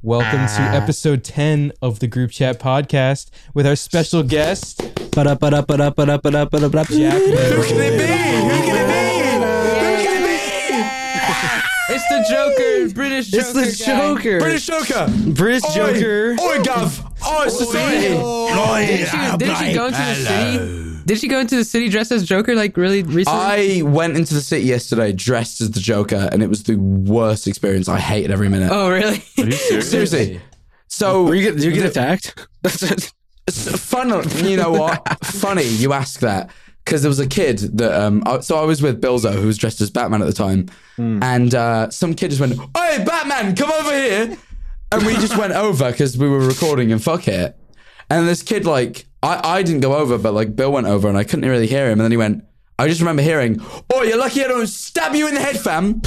Welcome to ah. episode 10 of the Group Chat Podcast with our special guest, Ba-da, ba-da, ba-da, ba-da, ba-da, ba-da, ba-da. It's the Joker, British Joker. It's the. Joker. British Joker. British Joker. Oi, Gav. Oh, society. Did she, did she go into the city? Did she go into the city dressed as Joker like really recently? I went into the city yesterday dressed as the Joker, and it was the worst experience. I hated every minute. oh really? Seriously. So, Were you get, did you get attacked? s- fun. You know what? Funny you ask that because there was a kid that. Um, I, so I was with Bilzo, who was dressed as Batman at the time, and uh, some kid just went, "Hey, Batman, come over here!" And we just went over because we were recording and fuck it. And this kid, like, I, I didn't go over, but like Bill went over and I couldn't really hear him. And then he went, I just remember hearing, Oh, you're lucky I don't stab you in the head, fam.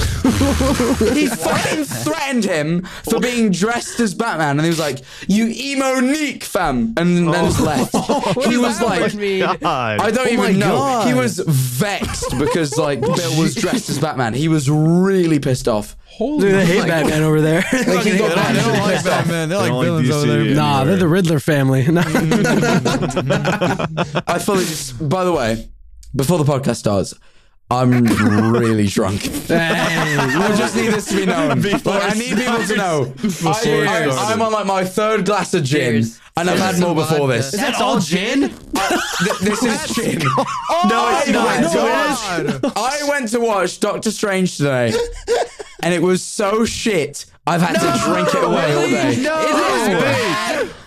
he fucking threatened him for oh. being dressed as Batman. And he was like, You emo neek, fam. And then just left. Oh. he oh was like, I don't Oh even know. God. He was vexed because like Bill was dressed as Batman. He was really pissed off. Holy Dude, I hate Batman over there. Like he got They don't like pissed off. Batman. They like don't like villains over there. DC. nah, they're the Riddler family. Nah. I fully just. By the way, before the podcast starts, I'm really drunk. I just need this to be known. Like, I need people to know. I, am on like my third glass of gin, Cheers. and I've had more before this. That's all gin? Th- this is gin. no, it's not. Went, to watch, I went to watch Doctor Strange today, and it was so shit. I've had to drink it away all day.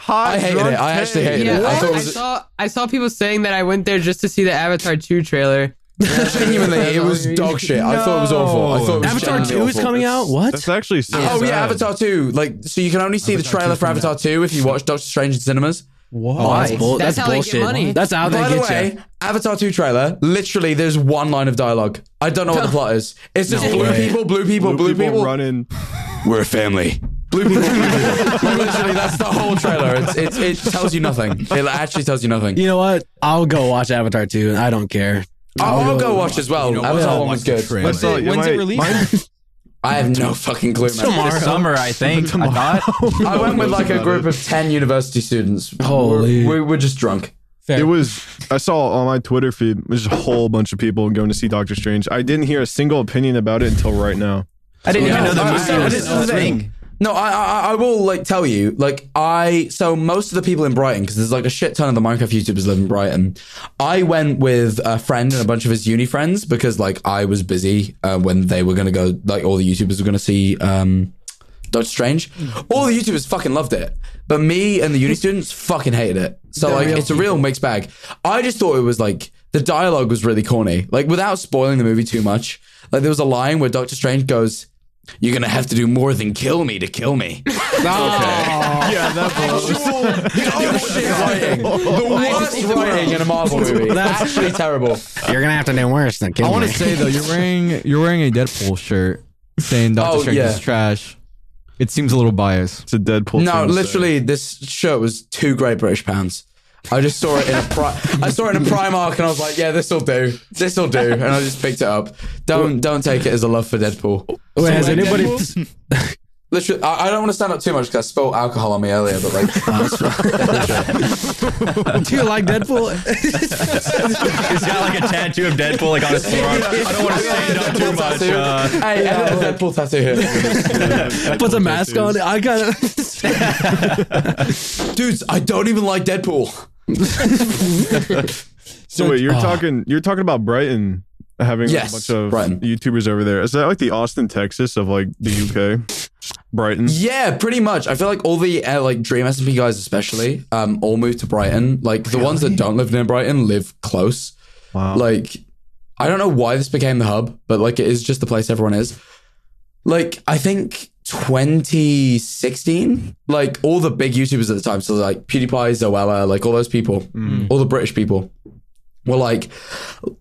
I hated it. I actually hated Yeah, it. I I, thought it I saw I saw people saying that I went there just to see the Avatar 2 trailer. genuinely it was dog shit. I thought it was awful. I thought it was Avatar genuinely 2 is awful. coming out? What? That's actually so Oh sad. yeah, Avatar 2. Like, so you can only see the trailer for Avatar 2 if you watch Doctor Strange in cinemas. What? Oh, that's, bull- That's that's, how they get bullshit. money. That's how they By the get way, you. Avatar 2 trailer, literally there's one line of dialogue. I don't know what the plot is. It's just No blue people, blue people, blue, Blue people. running. We're a family. Blue people, blue people. Like, literally, that's the whole trailer. It's, it's, it tells you nothing. It actually tells you nothing. You know what? I'll go watch Avatar 2. I don't care. Oh, I'll, I'll go watch as well. You know? Avatar I'll 1 was good. When's it, when's it released? I have no fucking clue, man. This summer, I think. I thought. I went with like a group of 10 university students. Holy. We're, we're, we're just drunk. Fair. It was. I saw on my Twitter feed. There's a whole bunch of people going to see Doctor Strange. I didn't hear a single opinion about it until right now. I didn't even know the I- movie I was didn't a know the thing. No, I, I I will like tell you like I so most of the people in Brighton because there's like a shit ton of the Minecraft YouTubers live in Brighton. I went with a friend and a bunch of his uni friends because like I was busy uh, when they were gonna go like all the YouTubers were gonna see um Doctor Strange. All the YouTubers fucking loved it, but me and the uni students fucking hated it. So like it's a real mixed bag. I just thought it was like the dialogue was really corny. Like without spoiling the movie too much, like there was a line where Doctor Strange goes. You're gonna have to do more than kill me to kill me. Yeah, that shit writing. The worst writing in a Marvel movie. That's actually terrible. You're going to have to do worse than kill I want to say though, you're wearing you're wearing a Deadpool shirt saying Doctor Oh, Strange yeah. is trash. It seems a little biased. It's a Deadpool. No, thing to literally, this shirt was two great British pounds. I just saw it in a pri- I saw it in a Primark and I was like, yeah, this will do. This will do. And I just picked it up. Don't don't take it as a love for Deadpool. Wait, has like anybody. Literally, I, I don't want to stand up too much because I spilled alcohol on me earlier, but like, Do you like Deadpool? He's got like a tattoo of Deadpool like on his forearm. I don't want to stand up too much. Uh, hey, I have a Deadpool tattoo here. Puts a mask on. It. I got Dudes, I don't even like Deadpool. So wait, you're talking. You're talking about Brighton having Yes, a bunch of Brighton. YouTubers over there. Is that like the Austin, Texas of like the UK? Brighton. Yeah, pretty much. I feel like all the uh, like Dream SMP guys, especially, um, all moved to Brighton. Like the ones that don't live near Brighton live close. Wow. Like, I don't know why this became the hub, but like it is just the place everyone is. Like, I think 2016, like all the big YouTubers at the time, so like PewDiePie, Zoella, like all those people, mm. all the British people, were like,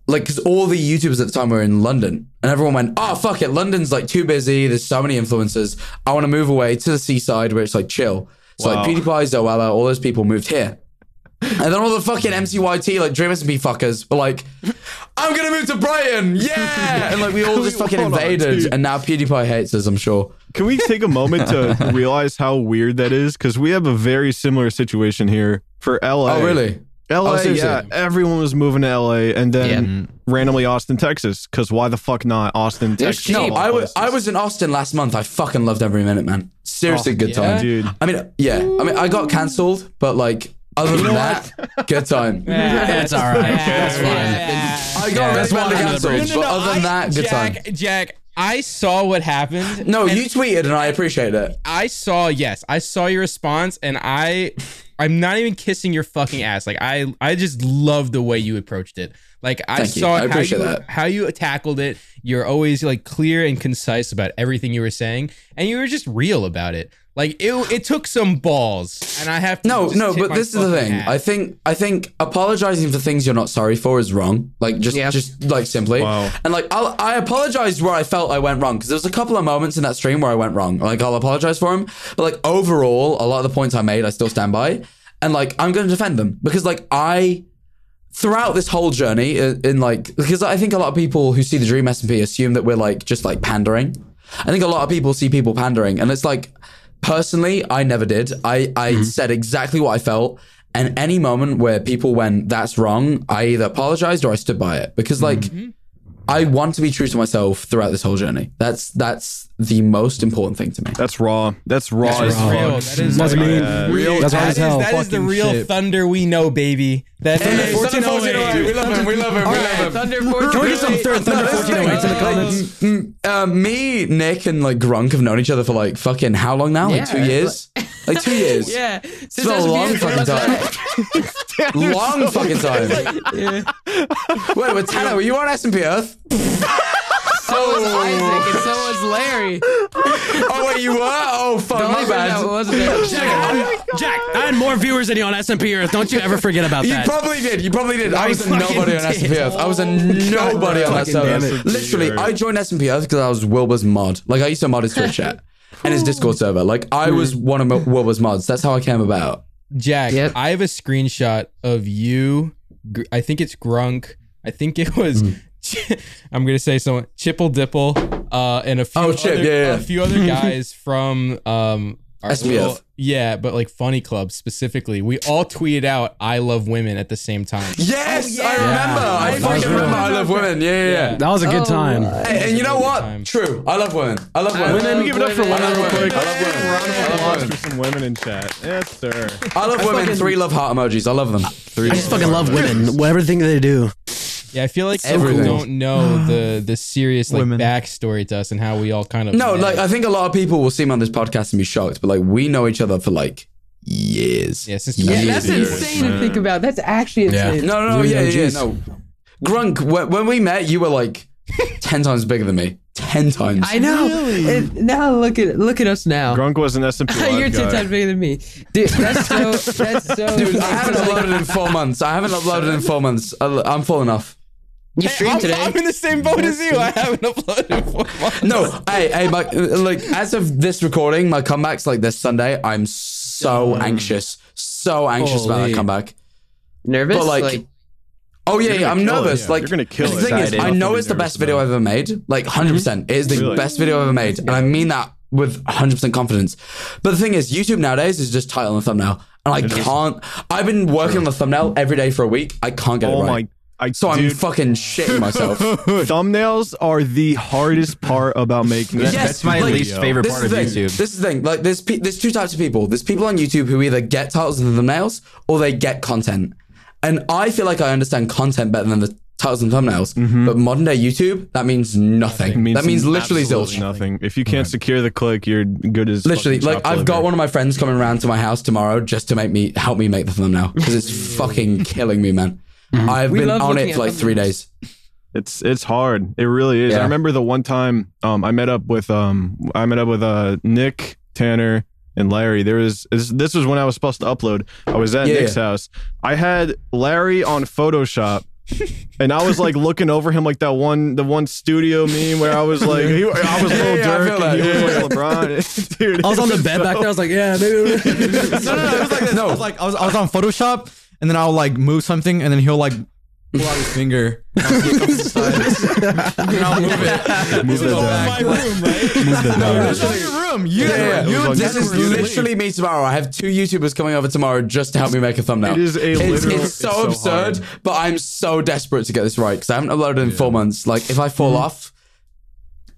like, because all the YouTubers at the time were in London, and everyone went, "Oh fuck it, London's like too busy. There's so many influencers. I want to move away to the seaside where it's like chill." So Wow. like PewDiePie, Zoella, all those people moved here. And then all the fucking MCYT, like Dream SMP fuckers, were like, I'm gonna move to Brighton, yeah! And like we all just fucking Hold on, invaded, dude. and now PewDiePie hates us, I'm sure. Can we take a moment to realize how weird that is? Because we have a very similar situation here for LA. Oh, really? LA, Oh, seriously? yeah. Everyone was moving to LA and then randomly Austin, Texas. Because why the fuck not? Austin, Texas. No, I was. I was in Austin last month. I fucking loved every minute, man. Seriously, Oh, good time. dude. I mean, yeah. I mean, I got cancelled, but like, other than that, good time. That's all right. That's fine. I got That's recommended water under the cancelled, bridge. but other than that, good Jack, time. Jack, I saw what happened. No, you tweeted and I appreciate it. I saw yes, I saw your response, and I, I'm not even kissing your fucking ass. Like I, I just love the way you approached it. Like I Thank you. saw I how you that. how you tackled it. You're always like clear and concise about everything you were saying, and you were just real about it. Like it, it took some balls, and I have to No, just no, but this is the thing. hat. I think I think apologizing for things you're not sorry for is wrong. Like just Yeah. just like simply. Wow. And like I'll, I apologized where I felt I went wrong because there was a couple of moments in that stream where I went wrong. Like I'll apologize for them, but like overall, a lot of the points I made I still stand by, and like I'm going to defend them because like I throughout this whole journey in, in like because I think a lot of people who see the Dream SMP assume that we're like just like pandering. I think a lot of people see people pandering, and it's like personally, I never did. I I mm-hmm. said exactly what I felt, and any moment where people went that's wrong, I either apologized or I stood by it because like. Mm-hmm. I want to be true to myself throughout this whole journey. That's that's the most important thing to me. That's raw. That's raw That's as fuck. real. That is That's like- me. Yeah. Real. That's hard that as is, hell. that is the real shit. thunder we know, baby. That Hey, is Thunder 1408. We love him. We love him. We love him. Thunder Can we get some 1408. third Thunder 1408s in the comments? Mm, uh, me, Nick, and like Grunk have known each other for like fucking how long now? Like two years? Like two years. Yeah. It's been a long fucking time. long fucking time. Wait, wait, Tanner, were you on SMP Earth? So was oh. Isaac and so was Larry. Oh, wait, you were? Oh, fuck, The my only person that bad. wasn't there. Oh Jack, I had more viewers than you on SMP Earth. Don't you ever forget about that. You probably did. You probably did. I was a fucking nobody on did. SMP Earth. I was a nobody on that Fucking damn server. Literally, I joined SMP Earth because I was Wilbur's mod. Like, I used to mod his Twitch chat and his Discord server. Like, I was one of Wilbur's mods. That's how I came about. Jack, Yep. I have a screenshot of you. Gr- I think it's Grunk. I think it was. Hmm. I'm gonna say someone Chipple Dipple, uh, and a few Oh, other, yeah, yeah. a few other guys from um our SBF. little- yeah, but like Funny Club specifically. We all tweeted out "I love women" at the same time. Yes, oh, I remember. I fucking real. remember. I love women. Yeah, yeah, yeah. That was a good oh, time. Hey, and you know what? Time. True. I love women. I love women. love Give it up for women. women real I love quick. women. I love women. Round of I love applause women. for some women in chat. Yes, sir. I love women. Three love heart emojis. I love them. Three. I just fucking love women. Everything they do. Yeah, I feel like Everything. people don't know the the serious like Women. backstory to us and how we all kind of No, met. like I think a lot of people will see me on this podcast and be shocked, but like we know each other for like years. yeah, since Yeah, that's years. insane to think about. That's actually insane. No, no, no, Years yeah, yeah, no. Grunk, when, when we met, you were like ten times bigger than me. Ten times. I know. And now look at look at us now. Grunk was an SMP live You're ten guy. times bigger than me, dude. That's so. That's so. Dude, I haven't uploaded in four months. I haven't uploaded in four months. I- I'm full enough. You streamed I'm, today. I'm in the same boat as you. I haven't uploaded for months. No, hey, hey, my like as of this recording, my comeback's like this Sunday. I'm so anxious, so anxious about Holy. that comeback. Nervous? But like, oh yeah, yeah, I'm kill it, nervous. yeah. Like You're gonna kill the it. thing is, I know it's the best video. I've ever made. Like mm-hmm. 100, percent it is the Really? best video I've ever made, and I mean that with 100 percent confidence. But the thing is, YouTube nowadays is just title and thumbnail, and I can't. I've been working on the thumbnail every day for a week. I can't get Oh it right. My. I, so I'm fucking shitting myself. thumbnails are the hardest part about making. Yes, That's my like, least favorite part of thing. YouTube. This is the thing. Like, there's pe- there's two types of people. There's people on YouTube who either get titles and thumbnails or they get content. And I feel like I understand content better than the titles and thumbnails. Mm-hmm. But modern day YouTube, that means nothing. It that means literally absolutely zilch. nothing. If you can't secure the click, you're good as Literally, like I've got one of my friends coming around to my house tomorrow just to make me help me make the thumbnail because it's fucking killing me, man. I've We been on it for like three days. It's it's hard. It really is. Yeah. I remember the one time um I met up with um I met up with uh Nick Tanner and Larry. There was this, this was when I was supposed to upload. I was at Yeah, Nick's yeah. house. I had Larry on Photoshop. and I was like looking over him like that one the one studio meme where I was like he, I was Lil Yeah, yeah, I Durk feel and he was like LeBron. Dude, I was on the bed back there. I was like, yeah, maybe. No, no, no. It was like this. No. I was like, I was, I was on Photoshop, and then I'll like move something, and then he'll like pull out his finger. and I'll see it the side. and I'll move it. Move It'll that back. my room, right? Move that No, back. it's your room. You, Yeah, you, this is literally me tomorrow. I have two YouTubers coming over tomorrow just to help me make a thumbnail. It is a it's, literal- it's so it's so absurd, hard. but I'm so desperate to get this right because I haven't uploaded in four months. Like, if I fall mm-hmm. off,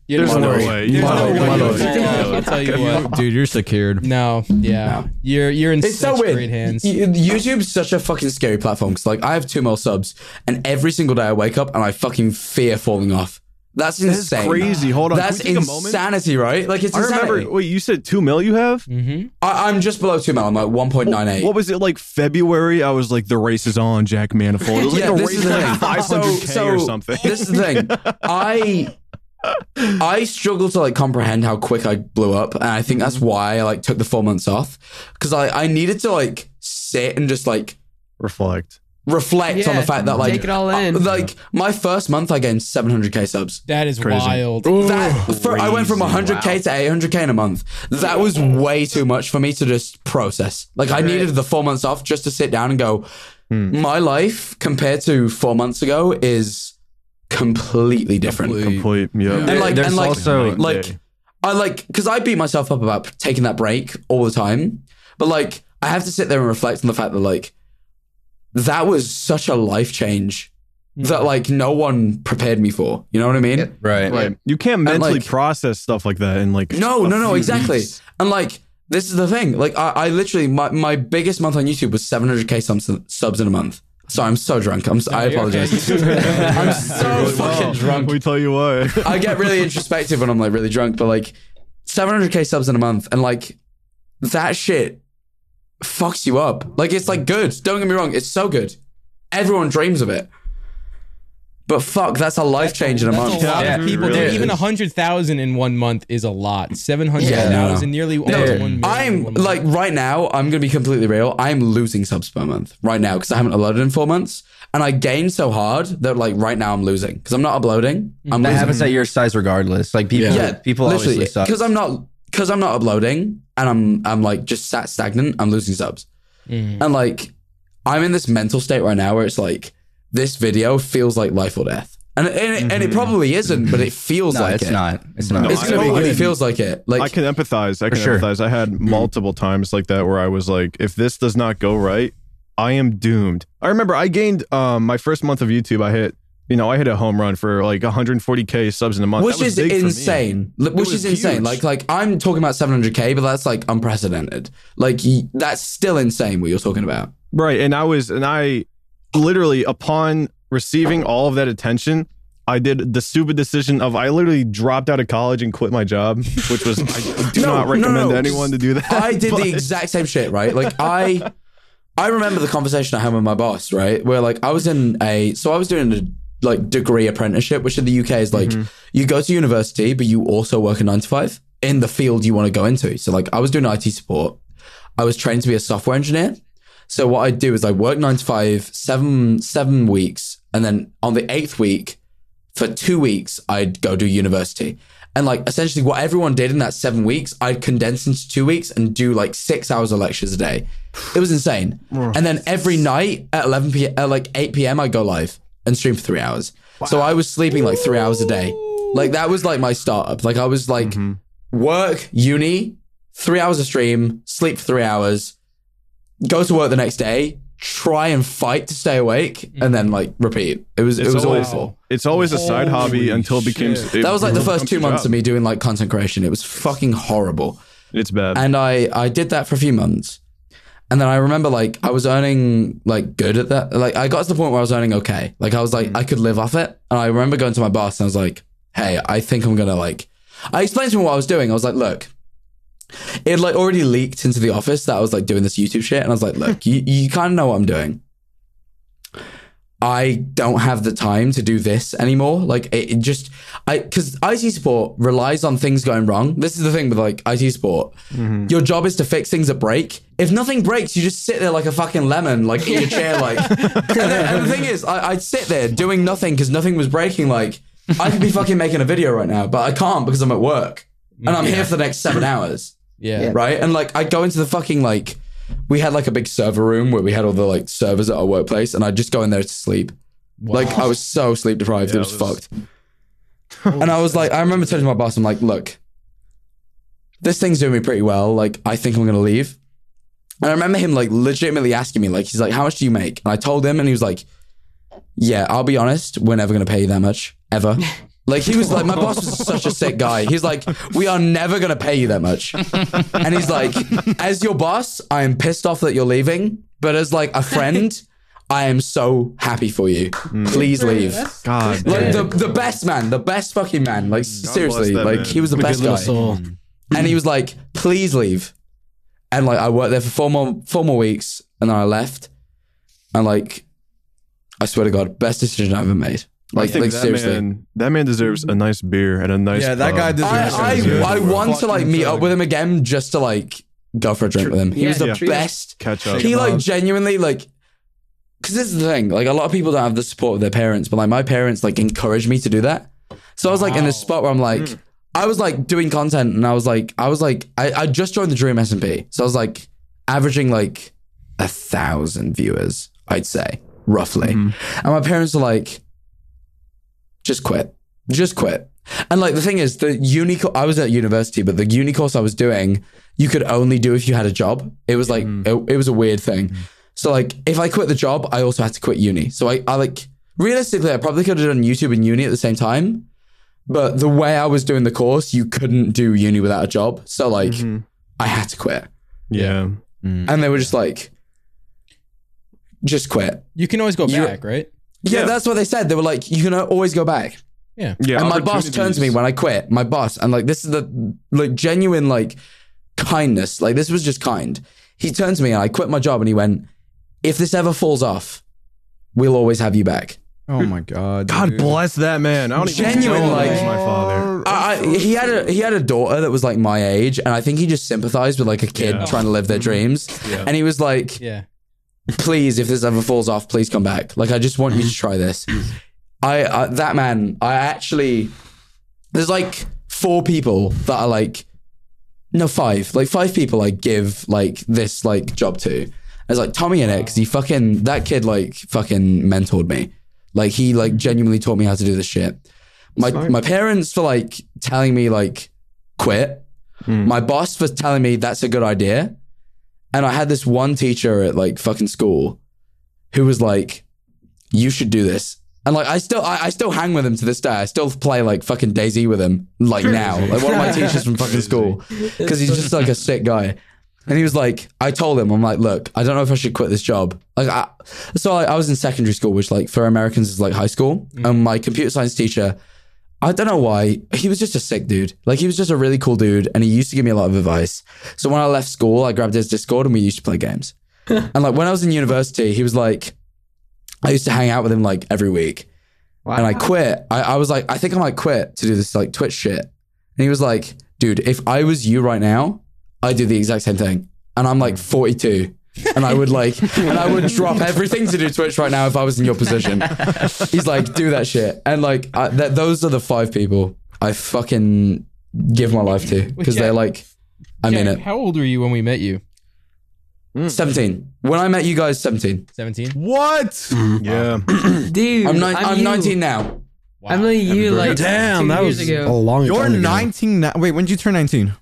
You There's no way. There's no way my you'll lord. I'll tell you what. dude, you're secured. No, yeah, you're you're in it's such so weird. great hands. Y- YouTube's such a fucking scary platform because, like, I have two more subs, and every single day I wake up and I fucking fear falling off. That's insane. That's insane. crazy. Hold on. That's Can we take a moment? insanity, right? Like, it's I insanity. remember. Wait, you said two mil you have? Mm-hmm. I, I'm just below two mil. I'm like 1.98. What was it like February? I was like, the race is on, Jack Manifold. It was like Yeah, the this race is the like thing. 500k or something. This is the thing. I I struggle to like comprehend how quick I blew up, and I think Mm-hmm. that's why I like took the four months off because I I needed to like sit and just like Reflect. reflect on the fact that like take it all in. uh, like my first month I gained 700k subs. That is Crazy. wild. That for, I went from crazy. 100k to 800k in a month. That was way too much for me to just process. Like I needed the four months off just to sit down and go. Hmm. My life compared to four months ago is completely different. Complete. Yeah. And like, There's and like, also- like, I like because I beat myself up about taking that break all the time, but like I have to sit there and reflect on the fact that like that was such a life change mm. that like no one prepared me for. You know what I mean? Right. Right. You can't mentally like- process stuff like that in like No, no, no, exactly. weeks. And like, this is the thing. Like, I, I literally, my, my biggest month on YouTube was 700k subs, subs in a month. So I'm so drunk. I'm. s I you're apologize. okay. I'm so fucking drunk. We tell you why. I get really introspective when I'm like really drunk, but like 700k subs in a month, and like that shit fucks you up. Like it's like good. Don't get me wrong. It's so good. Everyone dreams of it. But fuck, that's a life change in a month. a lot Yeah, of people. really even a hundred thousand in one month is a lot. Seven hundred thousand, Yeah, thousand, no. nearly almost No, one million. I'm one month. like right now. I'm gonna be completely real. I'm losing subs per month right now because I haven't uploaded in four months, and I gained so hard that like right now I'm losing because I'm not uploading. I'm That losing. happens at your size regardless. Like people, Yeah, people literally obviously suck. because I'm not because I'm not uploading and I'm I'm like just sat stagnant. I'm losing subs, Mhm. and like I'm in this mental state right now where it's like this video feels like life or death, and and, it, and it probably isn't, but it feels no, like it's it. not. It's not. No, It's I gonna be good. It feels like it. Like I can empathize. I can sure. empathize. I had multiple times like that where I was like, if this does not go right, I am doomed. I remember I gained um my first month of YouTube. I hit, you know, I hit a home run for like 140k subs in a month, which That was is big for me. insane. Which was is insane. huge. Like like I'm talking about 700k, but that's like unprecedented. Like that's still insane. What you're talking about. Right. And I was, and I literally, upon receiving all of that attention, I did the stupid decision of I literally dropped out of college and quit my job, which was I do No, not recommend no. anyone to do that. I did but- the exact same shit, right? Like I I remember the conversation I had with my boss, right? Where like I was in a so I was doing a like degree apprenticeship, which in the UK is like mm-hmm. you go to university, but you also work a nine to five in the field you want to go into. So like I was doing IT support. I was trained to be a software engineer. So what I'd do is I work nine to five, seven seven weeks, and then on the eighth week, for two weeks, I'd go do university. And like essentially what everyone did in that seven weeks, I'd condense into two weeks and do like six hours of lectures a day. It was insane. and then every night at 11 p.m., at uh, like 8 p.m., I'd go live and stream for three hours. So I was sleeping like three hours a day. Like that was like my startup. Like I was like mm-hmm. work, uni, three hours of stream, sleep for three hours, go to work the next day, try and fight to stay awake, and mm. then like repeat. It was It's it was always, awful. It's always a side hobby until it becomes. it That was like the first becomes two a months job. of me doing like content creation. It was fucking horrible. It's bad. And I I did that for a few months. And then I remember like I was earning like good at that. Like I got to the point where I was earning okay. Like I was like mm. I could live off it. And I remember going to my boss and I was like, "Hey, I think I'm going to like I explained to him what I was doing. I was like, "Look, it had, like already leaked into the office that I was like doing this YouTube shit and I was like, "Look, you you kind of know what I'm doing. I don't have the time to do this anymore. Like it, it just I because IT support relies on things going wrong. This is the thing with like IT support. Mm-hmm. Your job is to fix things that break. If nothing breaks, you just sit there like a fucking lemon, like in your chair, like. and, then- and the thing is, I, I'd sit there doing nothing because nothing was breaking. Like I could be fucking making a video right now, but I can't because I'm at work and I'm here for the next seven hours yeah. right? And like I go into the fucking like we had like a big server room where we had all the like servers at our workplace, and I'd just go in there to sleep. Like I was so sleep deprived, it was, was- fucked. and I was like, I remember telling my boss, I'm like, look, this thing's doing me pretty well. Like, I think I'm gonna leave. And I remember him like legitimately asking me, like, he's like, how much do you make? And I told him, and he was like, yeah, I'll be honest, we're never gonna pay you that much ever. Like he was like, my boss was such a sick guy. He's like, we are never gonna pay you that much. And he's like, as your boss, I am pissed off that you're leaving, but as like a friend, I am so happy for you. Mm. Please leave. God, Like the the best man, the best fucking man. Like seriously, that like man. he was the Good best little guy. soul. And he was like, please leave. And like I worked there for four more four more weeks, and then I left. And like, I swear to God, best decision I ever made. Like, I think like that seriously. man, that man deserves a nice beer and a nice. Yeah, that pub. guy deserves. I, Yeah. I, I want to like meet up with him again just to like go for a drink with him. He was the Yeah, best. catch up. He like genuinely like because this is the thing. Like a lot of people don't have the support of their parents, but like my parents like encouraged me to do that. So I was like in this spot where I'm like, mm. I was like doing content and I was like, I was like, I, I just joined the Dream SMP. So I was like averaging like a thousand viewers, I'd say, roughly. Mm-hmm. And my parents were like, just quit. Just quit. And like the thing is, the uni I was at university, but the uni course I was doing, you could only do if you had a job. It was like mm-hmm. it, it was a weird thing. Mm-hmm. So like if I quit the job, I also had to quit uni. So I, I like realistically, I probably could have done YouTube and uni at the same time. But the way I was doing the course, you couldn't do uni without a job. So like mm-hmm. I had to quit. Yeah. Mm. And they were just like, just quit. You can always go You- back, right? Yeah, Yeah. that's what they said. They were like, you can always go back. Yeah. Yeah. and my boss turned to me when I quit. My boss, and like this is the like genuine like kindness. Like this was just kind. He turned to me and I quit my job, and he went, "If this ever falls off, we'll always have you back." Oh my god. God dude. bless that man. I don't even Genuine, know like- like my father. I, I, he had a he had a daughter that was like my age, and I think he just sympathized with like a kid Yeah. trying to live their mm-hmm. dreams. Yeah. And he was like, Yeah. Please, if this ever falls off, please come back. Like, I just want you to try this. I, I that man, I actually, there's like four people that are like, no, five, like five people I give like this like job to. There's like Tommy Innit because he fucking that kid like fucking mentored me. Like he like genuinely taught me how to do this shit. My my parents for like telling me like quit. Hmm. My boss for telling me that's a good idea. And I had this one teacher at like fucking school who was like, you should do this. And like I still I, I still hang with him to this day. I still play like fucking DayZ with him like now. Like one of my teachers from fucking school. Because he's just like a sick guy. And he was like, I told him, I'm like, look, I don't know if I should quit this job. Like, I, so I, I was in secondary school, which like for Americans is like high school. Mm. And my computer science teacher, I don't know why, he was just a sick dude. Like he was just a really cool dude, and he used to give me a lot of advice. So when I left school, I grabbed his Discord and we used to play games. and like when I was in university, he was like, I used to hang out with him like every week. And I quit. I, I was like, I think I might quit to do this like Twitch shit. And he was like, dude, if I was you right now, I'd do the exact same thing. And I'm like 42. And I would like, and I would drop everything to do Twitch right now if I was in your position. He's like, do that shit. And like, I, th- those are the five people I fucking give my life to because they're like, I mean Jack, it. How old were you when we met you? Mm. 17. When I met you guys, 17. 17? What? Yeah. Dude, I'm, ni- I'm you. 19 now. I'm like you like Damn, two that years was ago. a long You're time ago. 19 now. Wait, when did you turn 19?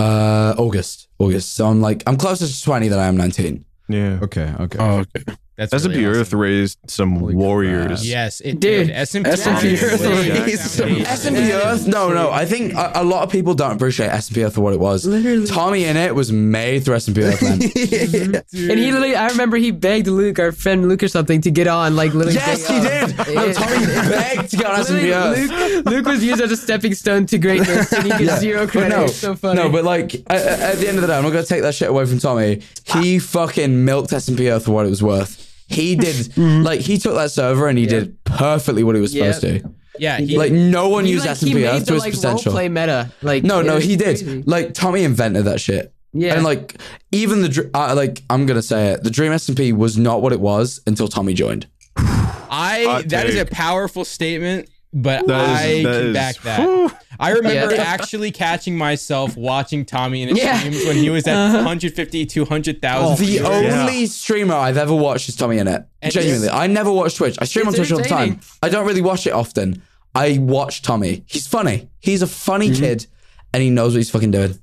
Uh, August. August. So I'm like, I'm closer to 20 than I am 19. Yeah. Okay, okay. Oh, okay. That's SMP really Earth raised some warriors. Yes, it Dude, did. SMP, SMP Earth Jack- raised Jack- some- SMP Earth? No, no. I think a, a lot of people don't appreciate SMP Earth for what it was. Literally. Tommy Innit was made through SMP Earth, man. And he literally, I remember he begged Luke, our friend Luke or something, to get on. Like literally. yes, he of. did. No, Tommy begged to get on SMP Earth. Luke, Luke was used as a stepping stone to greatness, and he gets zero credit. no, It's so funny. no, but like at, at the end of the day, I'm not gonna take that shit away from Tommy. He fucking milked SMP Earth for what it was worth. He did like he took that server and he did perfectly what he was supposed Yep. to. Yeah, he, Like no one he, used like, SMP he made Earth to the its like potential. roleplay meta. Like No, no, was he did. crazy. Like Tommy invented that shit. Yeah. And like even the uh, like I'm gonna say it, the Dream SMP was not what it was until Tommy joined. I Hot that is a powerful statement. But That is- I that can is- back that. I remember Yeah. actually catching myself watching Tommy in his Yeah. streams when he was at 150, 200,000. The viewers. only streamer I've ever watched is Tommy Innit. And Genuinely, I never watch Twitch. I stream on Twitch all the time. I don't really watch it often. I watch Tommy. He's funny. He's a funny Mm-hmm. kid, and he knows what he's fucking doing.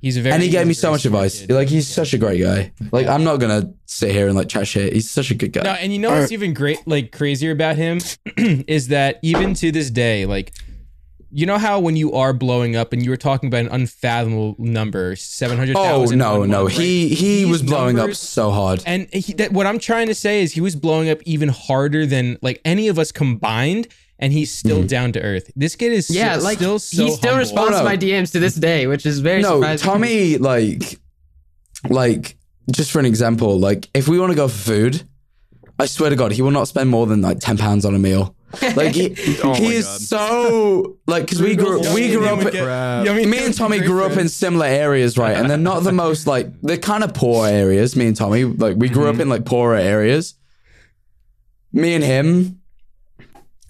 He's a very and he gave me so much advice. kid. Like he's such a great guy. Like I'm not gonna sit here and like chat shit. He's such a good guy. No, and you know what's even great, like crazier about him, is that even to this day, like, you know how when you are blowing up and you were talking about an unfathomable number, seven hundred oh thousand. no, no, he he These was blowing up so hard. And he, that, what I'm trying to say is he was blowing up even harder than like any of us combined, and he's still Mm-hmm. down to earth. This kid is Yeah, so- like still so he still humble. responds Oh, to my DMs to this day, which is very no, surprising. Tommy, like, like, just for an example, like, if we want to go for food, I swear to God, he will not spend more than like ten pounds on a meal. Like he, Oh he is God. so like because we grew we grew up. me and Tommy grew up in similar areas, right? And they're not the most like they're kind of poor areas. Me and Tommy, like we grew up in like poorer areas. Me and him,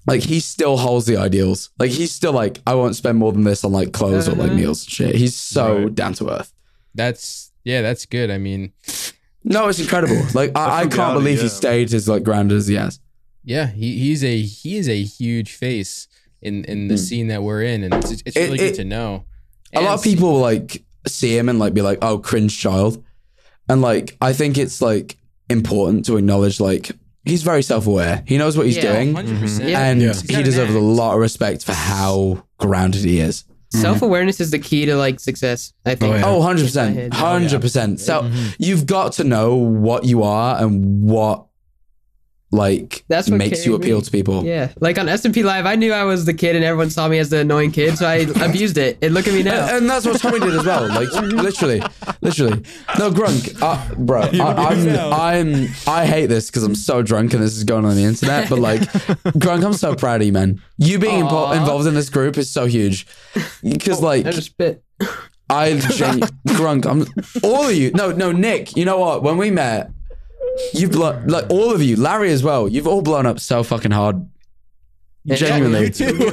like he still holds the ideals. Like he's still like I won't spend more than this on like clothes or like Uh-huh. meals and shit. He's so Right. down to earth. That's yeah, that's good. I mean, No, it's incredible. Like I, I can't frugality, believe he stayed as like grounded as he has. Yeah, he, he's a he is a huge face in in the hmm. scene that we're in, and it's, it's It- really good it- to know. a lot of people like see him and like be like, "Oh, cringe child," and like I think it's like important to acknowledge like he's very self aware. He knows what he's Yeah, doing, 100%. Yeah. and Yeah. He's got he an deserves a lot of respect for how grounded he is. Mm-hmm. Self awareness is the key to like success. I think. Oh, yeah. Oh, 100%. hundred percent. Oh, so you've got to know what you are and what like That's what makes you appeal me. to people. Yeah, like on SMP Live, I knew I was the kid, and everyone saw me as the annoying kid, so I abused it. And look at me now. And, and that's what Tommy did as well. Like literally, literally. No, Grunk, uh, bro. I, I'm, I'm, I hate this because I'm so drunk and this is going on the internet. But like, Grunk, I'm so proud of you, man. You being impo- involved in this group is so huge. Because like, I just spit. I genu- Grunk, I'm all of you. No, no, Nick. You know what? When we met, you've blown like all of you, Larry as well. You've all blown up so fucking hard. Genuinely.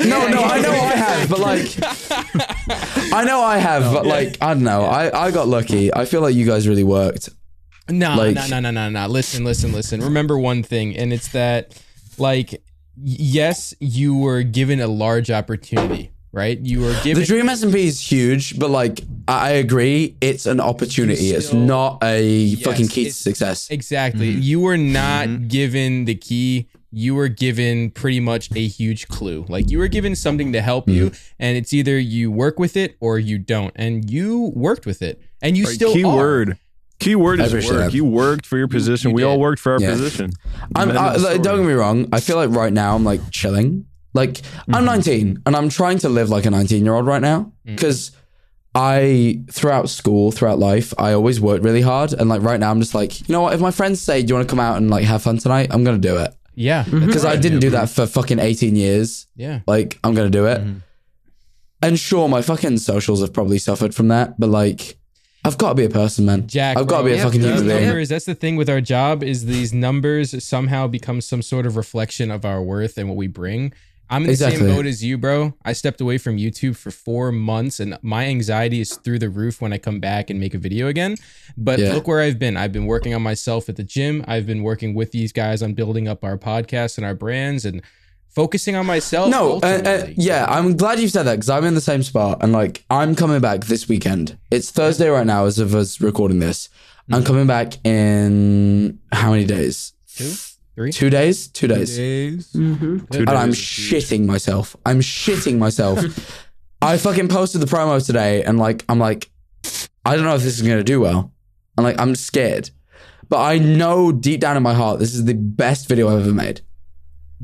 No, no, I know I have, but like, I know I have, but like, I don't know. I, I got lucky. I feel like you guys really worked. No, Like- no, no, no, no, no. Listen, listen, listen. Remember one thing, and it's that, like, y- yes, you were given a large opportunity, right? You were given. The Dream SMP is huge, but like, I I agree, it's an opportunity. It's not a fucking key to success. Exactly. Mm-hmm. You were not mm-hmm. given the key. You were given pretty much a huge clue. Like you were given something to help you, mm-hmm. and it's either you work with it or you don't. And you worked with it, and you Right, still key are. word. Key word is work. that. You worked for your position. you we all worked for our Yeah. position. I'm, I, uh, like, don't get me wrong. I feel like right now I'm like chilling. Like I'm mm-hmm. 19 and I'm trying to live like a 19 year old right now mm. because I throughout school, throughout life, I always worked really hard. And like right now, I'm just like, you know what? If my friends say, "Do you want to come out and like have fun tonight?" I'm gonna do it Yeah, mm-hmm. because I didn't do that for fucking 18 years. yeah. Like I'm gonna do it. Mm-hmm. And sure, my fucking socials have probably suffered from that, but like, I've got to be a person, man. Jack, I've got to be a Yep, fucking human These being. numbers, that's the thing with our job is these numbers somehow become some sort of reflection of our worth and what we bring. I'm in the Exactly. same boat as you, bro. I stepped away from YouTube for four months and my anxiety is through the roof when I come back and make a video again. But Yeah. look where I've been. I've been working on myself at the gym. I've been working with these guys on building up our podcast and our brands and focusing on myself. No, uh, uh, yeah, I'm glad you said that because I'm in the same spot and like I'm coming back this weekend. It's Thursday right now as of us recording this. Mm-hmm. I'm coming back in how many days? Two? Three? Two days? Two days. Days. Mm-hmm. Two And I'm days. shitting myself. I'm shitting myself. I fucking posted the promo today and like I'm like, I don't know if this is gonna do well. I'm like, I'm scared. But I know deep down in my heart this is the best video I've ever made.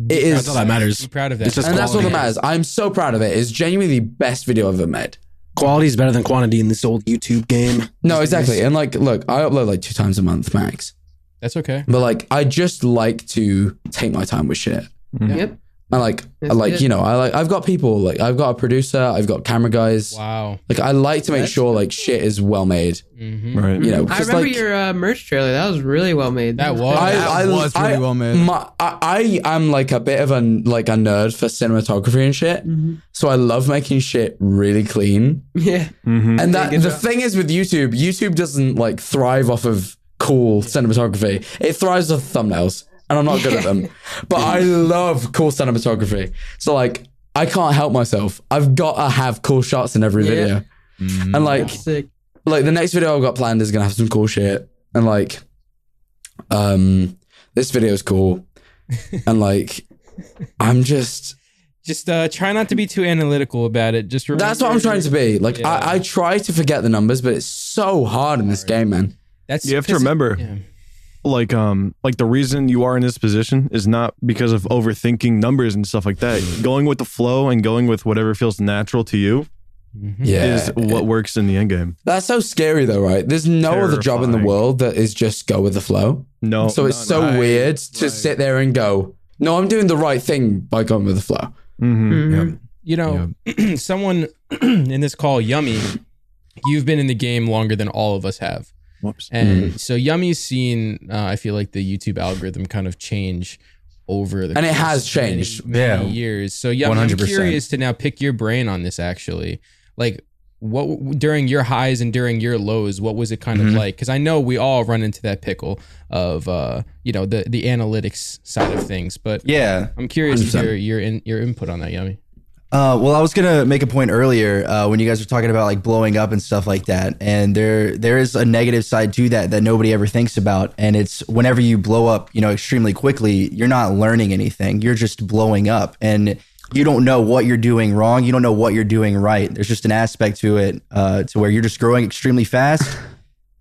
It is That's all that matters. Be proud of that. It's just and that's all that matters. I'm so proud of it. It's genuinely the best video I've ever made. Quality is better than quantity in this old YouTube game. No, exactly. And like, look, I upload like two times a month max. That's okay. But like, I just like to take my time with shit. Yep. And like, That's like good. you know, I like I've got people like I've got a producer, I've got camera guys. Wow. Like I like to make sure like shit is well made. hmm Right. You know, I 'cause, remember like, your uh, merch trailer. That was really well made. That was. I, That I was really I- well made. My, I, I am like a bit of a like a nerd for cinematography and shit. So I love making shit really clean. yeah. Mhm. And that the job. thing is with YouTube, YouTube doesn't like thrive off of cool cinematography. It thrives off thumbnails, and I'm not good at them. But I love cool cinematography. So like, I can't help myself. I've got to have cool shots in every Yeah. video. And like, like the next video I've got planned is gonna have some cool shit. And like, um, this video is cool. and like, I'm just Just uh, try not to be too analytical about it. Just remember, that's what I'm trying to be. Like, Yeah. I, I try to forget the numbers, but it's so hard in this game, man. That's You have to remember, Yeah. like um, like the reason you are in this position is not because of overthinking numbers and stuff like that. going with the flow and going with whatever feels natural to you Mhm. Yeah. is what works in the end game. That's so scary though, right? There's no other job in the world that is just go with the flow. No, so it's so weird to sit there and go, no, I'm doing the right thing by going with the flow. hmm Mhm. You know, someone in this call, Yummy, you've been in the game longer than all of us have. Whoops. And Mm. so Yummy's seen, uh, I feel like the YouTube algorithm kind of change over the And it has of many- changed. many Yeah. years. So Yummy, I'm 100%. curious to now pick your brain on this actually. Like what during your highs and during your lows, what was it kind Mhm. of like? Because I know we all run into that pickle of uh, you know, the the analytics side of things. But Yeah. I'm curious to 100%. hear your in, your input on that, Yummy. Uh, well, I was gonna make a point earlier uh, when you guys were talking about like blowing up and stuff like that, and there there is a negative side to that that nobody ever thinks about, and it's whenever you blow up, you know, extremely quickly, you're not learning anything. You're just blowing up, and you don't know what you're doing wrong. You don't know what you're doing right. There's just an aspect to it uh, to where you're just growing extremely fast,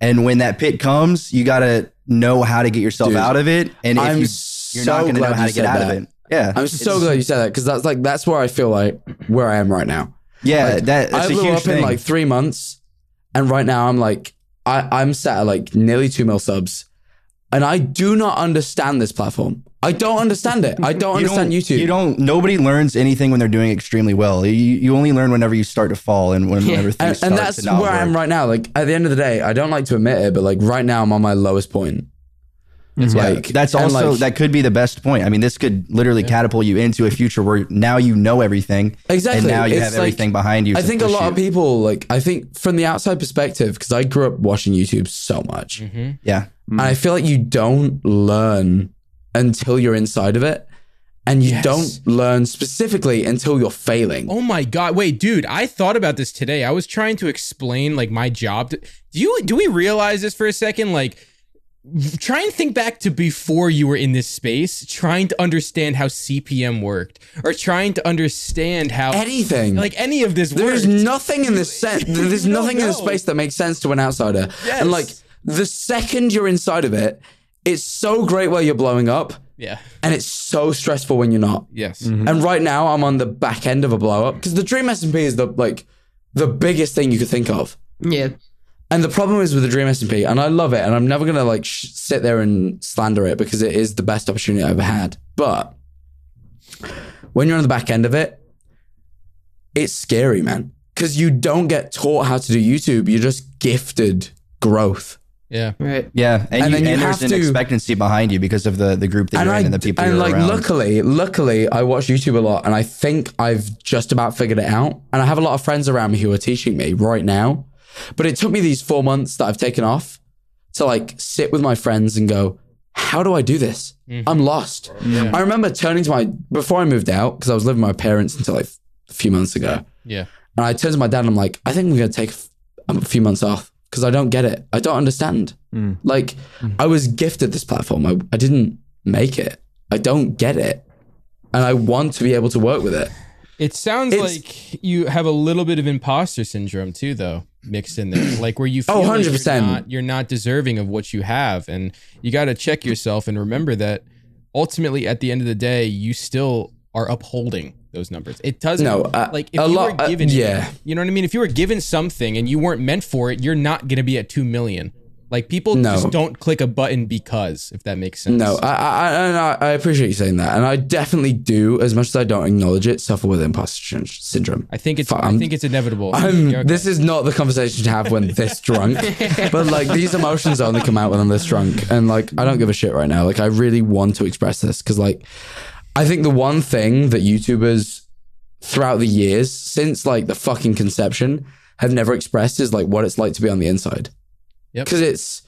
and when that pit comes, you gotta know how to get yourself Dude, out of it, and if I'm you, you're so not gonna know how to get out that. of it. Yeah, I'm so glad you said that because that's like that's where I feel like where I am right now. Yeah, Like, that, that's I a blew huge up thing. in like three months, and right now I'm like I, I'm sat at like nearly two mil subs, and I do not understand this platform. I don't understand it. I don't You understand don't- YouTube. You don't. Nobody learns anything when they're doing extremely well. You, you only learn whenever you start to fall and whenever things and, start and that's to not where I am right now. Like at the end of the day, I don't like to admit it, but like right now I'm on my lowest point. It's Yeah, like that's also like- that could be the best point. I mean, this could literally catapult you into a future where now you know everything, exactly. and now you It's have like- everything behind you. I think a lot you. of people like I think from the outside perspective because I grew up watching YouTube so much, Mm-hmm. Yeah, and I feel like you don't learn until you're inside of it, and you Yes. don't learn specifically until you're failing. Oh my god! Wait, dude, I thought about this today. I was trying to explain like my job. To, do you do we realize this for a second? Like, try and think back to before you were in this space, trying to understand how CPM worked, or trying to understand how Anything like any of this There is worked. nothing in this sense. There's You don't nothing in the space that makes sense to an outsider. Yes. And like the second you're inside of it, it's so great while you're blowing up, yeah. and it's so stressful when you're not. Yes. Mm-hmm. And right now, I'm on the back end of a blow up because the Dream SMP is the like the biggest thing you could think of. Yeah. And the problem is with the Dream SMP, and I love it, and I'm never gonna like sh- sit there and slander it because it is the best opportunity I ever had. But when you're on the back end of it, it's scary, man, because you don't get taught how to do YouTube. You're just gifted growth. Yeah. Right. yeah, and, And you, then you and there's have an to- expectancy behind you because of the the group that you're I in and the people and you're like around. luckily, luckily, I watch YouTube a lot, and I think I've just about figured it out. And I have a lot of friends around me who are teaching me right now. But it took me these four months that I've taken off to like sit with my friends and go, "How do I do this? Mm-hmm. I'm lost." I remember turning to my before I moved out because I was living with my parents until like a few months ago, Yeah. and I turned to my dad and I'm like, "I think I'm gonna take a few months off." Because I don't get it. I don't understand. Mm. Like, mm. I was gifted this platform. I, I didn't make it. I don't get it. And I want to be able to work with it. It sounds It's- like you have a little bit of imposter syndrome too, though, mixed in there. Like where you feel Oh, like you're 100%. not, you're not deserving of what you have, and you got to check yourself and remember that ultimately, at the end of the day, you still are upholding those numbers. It doesn't. No, uh, like if a you lot- were uh, given, yeah. you know what I mean. If you were given something and you weren't meant for it, you're not gonna be at two million. Like people No. just don't click a button because, if that makes sense. No, I, I, I, I- appreciate you saying that, and I definitely do. As much as I don't acknowledge it, suffer with imposter syndrome. I think it's I think it's inevitable. Okay. This is not the conversation to have when this drunk, but like these emotions only come out when I'm this drunk, and like I don't give a shit right now. Like I really want to express this because like I think the one thing that YouTubers throughout the years since like the fucking conception have never expressed is like what it's like to be on the inside. Yep. Because it's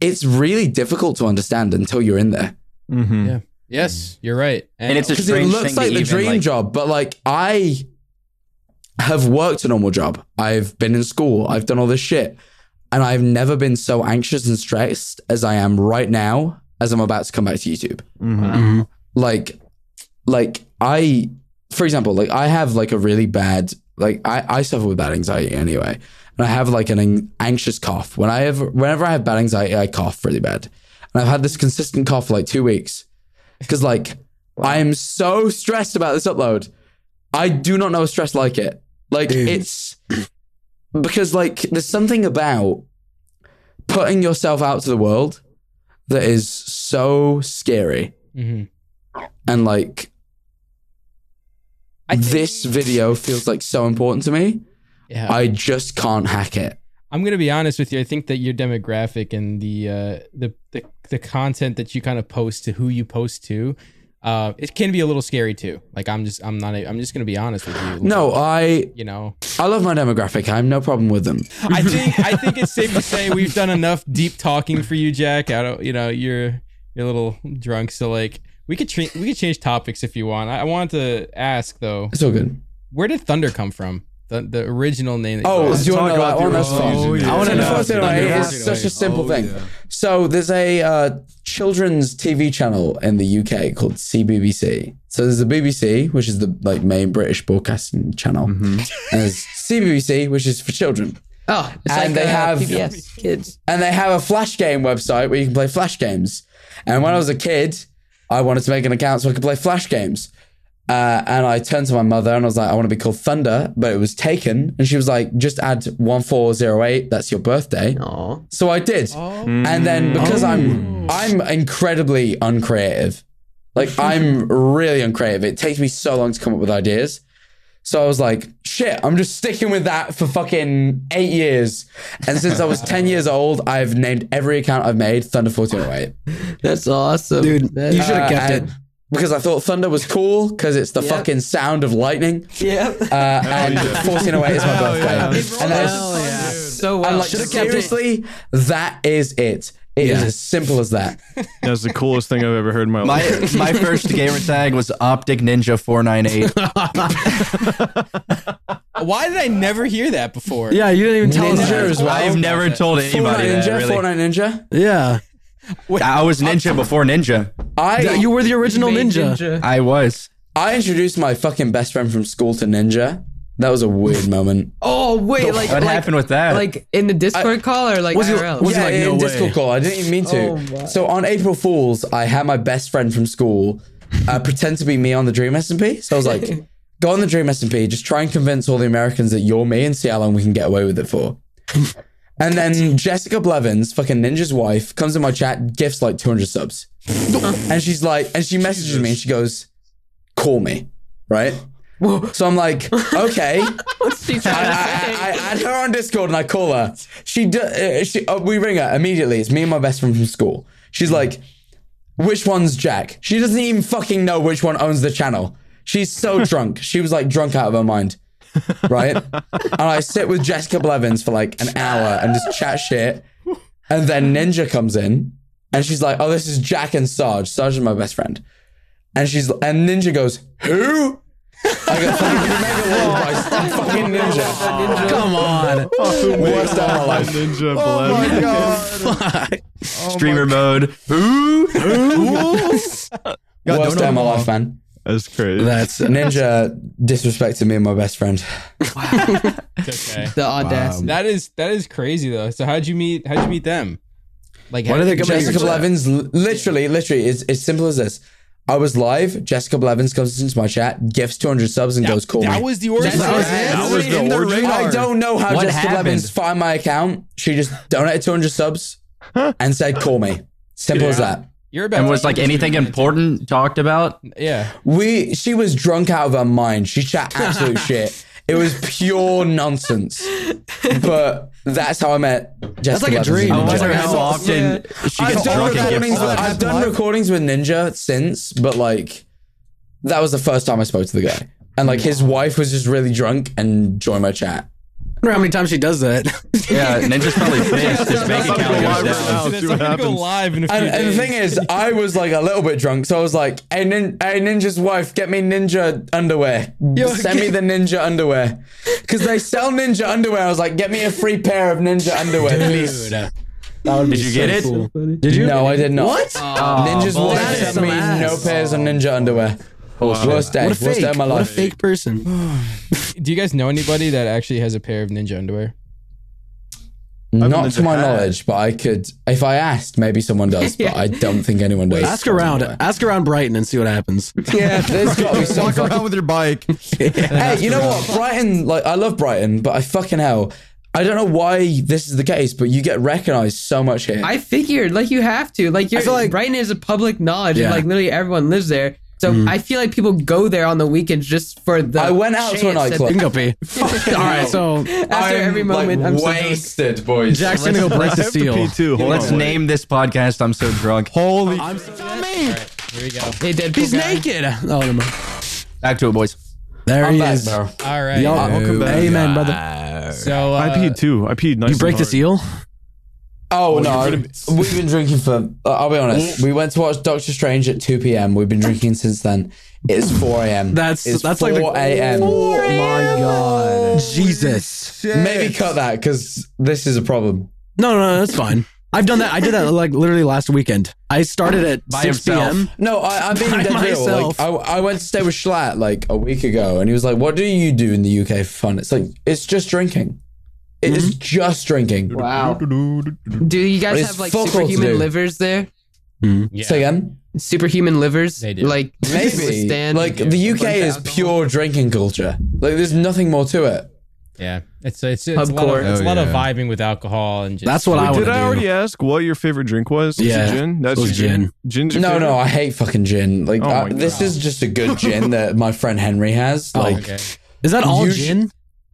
it's really difficult to understand until you're in there. Mm-hmm. Yeah. yes, you're right. And it's a Because it looks thing like the dream like- job, but like I have worked a normal job. I've been in school. I've done all this shit. And I've never been so anxious and stressed as I am right now as I'm about to come back to YouTube. Mm-hmm. Like, like I, for example, like I have like a really bad, like I, I suffer with bad anxiety anyway. And I have like an an anxious cough. When I have, whenever I have bad anxiety, I cough really bad. And I've had this consistent cough for like two weeks. Cause like I am so stressed about this upload. I do not know a stress like it. Like it's because like there's something about putting yourself out to the world that is so scary. Mhm. And like think- this video feels like so important to me. Yeah. I just can't hack it. I'm gonna be honest with you. I think that your demographic and the uh, the, the the content that you kind of post to who you post to, uh, it can be a little scary too. Like I'm just I'm not I'm just gonna be honest with you. No, I you know, I love my demographic. I have no problem with them. I think I think it's safe to say we've done enough deep talking for you, Jack. I don't, you know, you're you're a little drunk, so like we could tra- we could change topics if you want. I, I wanted to ask though, It's all good. where did Thunder come from? The the original name. That you Oh, had. do you want to know that one? That's Oh, yeah. I wanna know. Unfortunately, Thunder It's Force such a simple Oh, thing. yeah. So there's a uh, children's TV channel in the UK called CBBC. So there's the BBC, which is the like main British broadcasting channel, Mm-hmm. and there's CBBC, which is for children. Oh, it's And like they uh, have- PBS kids. And they have a flash game website where you can play flash games. And when I was a kid, I wanted to make an account so I could play flash games. Uh, and I turned to my mother and I was like, I want to be called Thunder, but it was taken. And she was like, just add 1408. That's your birthday. Aw. So I did. And then because I'm I'm incredibly uncreative. Like I'm really uncreative. It takes me so long to come up with ideas. So I was like, shit, I'm just sticking with that for fucking eight years. And since I was 10 years old, I've named every account I've made Thunder 1408. That's awesome. Dude, That's- you should have Uh, kept it. And- Because I thought thunder was cool because it's the Yep. fucking sound of lightning. Yep. Uh, and 1408 is my birthday. And that's, Hell yeah. So well. and like, Should've kept it. seriously, that is it. It is Yeah. as simple as that. That's the coolest thing I've ever heard in my life. My my first gamer tag was Optic Ninja 498. Why did I never hear that before? Yeah, you didn't even tell us Ninja that. as well. I've never told Fortnite anybody that. Ninja, Really. Fortnite Ninja. Yeah. I was Ninja before Ninja. I You were the original Made ninja. I was. I introduced my fucking best friend from school to Ninja. That was a weird moment. Oh wait, like What like, happened with that? Like in the Discord call or like Was he- IRL? was he yeah, like, in no way? Discord call. I didn't even mean to. Oh, so on April Fools, I had my best friend from school uh, pretend to be me on the Dream SMP. So I was like, go on the Dream SMP, just try and convince all the Americans that you're me and see how long we can get away with it for. And then Jessica Blevins, fucking Ninja's wife, comes in my chat, gifts like 200 subs. and she's like, and she messages me and she goes, call me, right? So I'm like, okay. What's she I, trying I, say? I add her on Discord and I call her. She, do, uh, she uh, we ring her immediately. It's me and my best friend from school. She's like, which one's Jack? She doesn't even fucking know which one owns the channel. She's so drunk. She was like drunk out of her mind. Right? and I sit with Jessica Blevins for like an hour and just chat shit. And then Ninja comes in and she's like, oh, this is Jack and Sarge. Sarge is my best friend. And she's and Ninja goes, who? I go, fucking mega lol by fucking Ninja. Come on. Worst day of my life. Ninja oh Blood. Streamer mode. Ooh. Worst day of my life, man. That's crazy. That's Ninja disrespected me and my best friend. It's okay. The audacity. That is that is crazy though. So how'd you meet? How'd you meet them? Like, one of the they you come meet in Jessica your- your? Blevins, literally, literally, it's as simple as this. I was live. Jessica Blevins comes into my chat, gifts 200 subs, and goes, "Call that me." was the origin. That was? That was the In the origin. I don't know how What Jessica happened? Blevins found my account. She just donated 200 subs and said, "Call me." Simple as that. You're about And to was like anything this important talked about? Yeah. We she was drunk out of her mind. She chat absolute shit. It was pure nonsense. But that's how I met Jessica. like a dream. I I wonder how often she I've gets done drunk and recordings. gets With, I've done recordings with Ninja since, but like that was the first time I spoke to the guy. And like his wife was just really drunk and joined my chat. Wonder how many times she does that. Yeah, Ninja's probably pissed. His bank account Live goes right down. now. That's see what gonna go happens. live in a few And, and the days. thing is, I was like a little bit drunk, so I was like, "Hey, nin- hey Ninja's wife, get me Ninja underwear. Send me the Ninja underwear, because they sell Ninja underwear." I was like, "Get me a free pair of Ninja underwear, please." That would be Did you get it? cool. Did you? No, I did not. What? Ninja's oh, wife That is sent some me ass. no pairs of Ninja underwear. Worst day, What a worst day fake. my What a life. fake person. Do you guys know anybody that actually has a pair of ninja underwear? Not to my hat. knowledge, but I could, if I asked, maybe someone does, but I don't think anyone does. Ask around. Ask around Brighton and see what happens. Yeah, there's got to be some Walk fucking around with your bike. Hey, you know what? Brighton, like I love Brighton, but I fucking hell, I don't know why this is the case, but you get recognized so much here. I figured like you have to like you're feel like- Brighton is a public knowledge Yeah. and like literally everyone lives there. So I feel like people go there on the weekends just for the. I went out to a chance that- nightclub. You can go pee. All right, so After every moment, I'm so wasted, boys. Jack's gonna go break the have to seal. too. Hold Let's on. name this podcast I'm So Drunk. Holy. I'm so Here we go. Hey, Deadpool He's guy. naked. Oh, never mind. Back to it, boys. there I'm he back, is. bro. All right. Yo, welcome back. Amen, brother. So uh, I peed too. I peed nice You break and the seal? Oh no, we've been drinking for. uh, I'll be honest. We went to watch Doctor Strange at two p.m. We've been drinking since then. It's four a.m. That's it's that's four like the a.m. Oh my god, Jesus! Maybe cut that because this is a problem. No, no, no, that's fine. I've done that. I did that like literally last weekend. I started at By 6 himself. p.m. No, I, I'm being By dead real. Like, I, I went to stay with Schlatt like a week ago, and he was like, "What do you do in the UK for fun?" It's like it's just drinking. It is Mm-hmm. just drinking. Wow. Do you guys have like fuck all to superhuman livers there? yeah. Say again. Superhuman livers? They do. Like Maybe. withstand Like the UK is alcohol? pure drinking culture. Like there's nothing more to it. Yeah. It's it's, it's a lot Hardcore. of it's a Oh, lot of vibing with alcohol and just That's what I Did I already do. ask what your favorite drink was? Is Yeah, it gin? That's it was your gin. No, favorite? no, I hate fucking gin. Like Oh I- this is just a good gin that my friend Henry has. Oh, Like Okay. Is that all You sh- gin?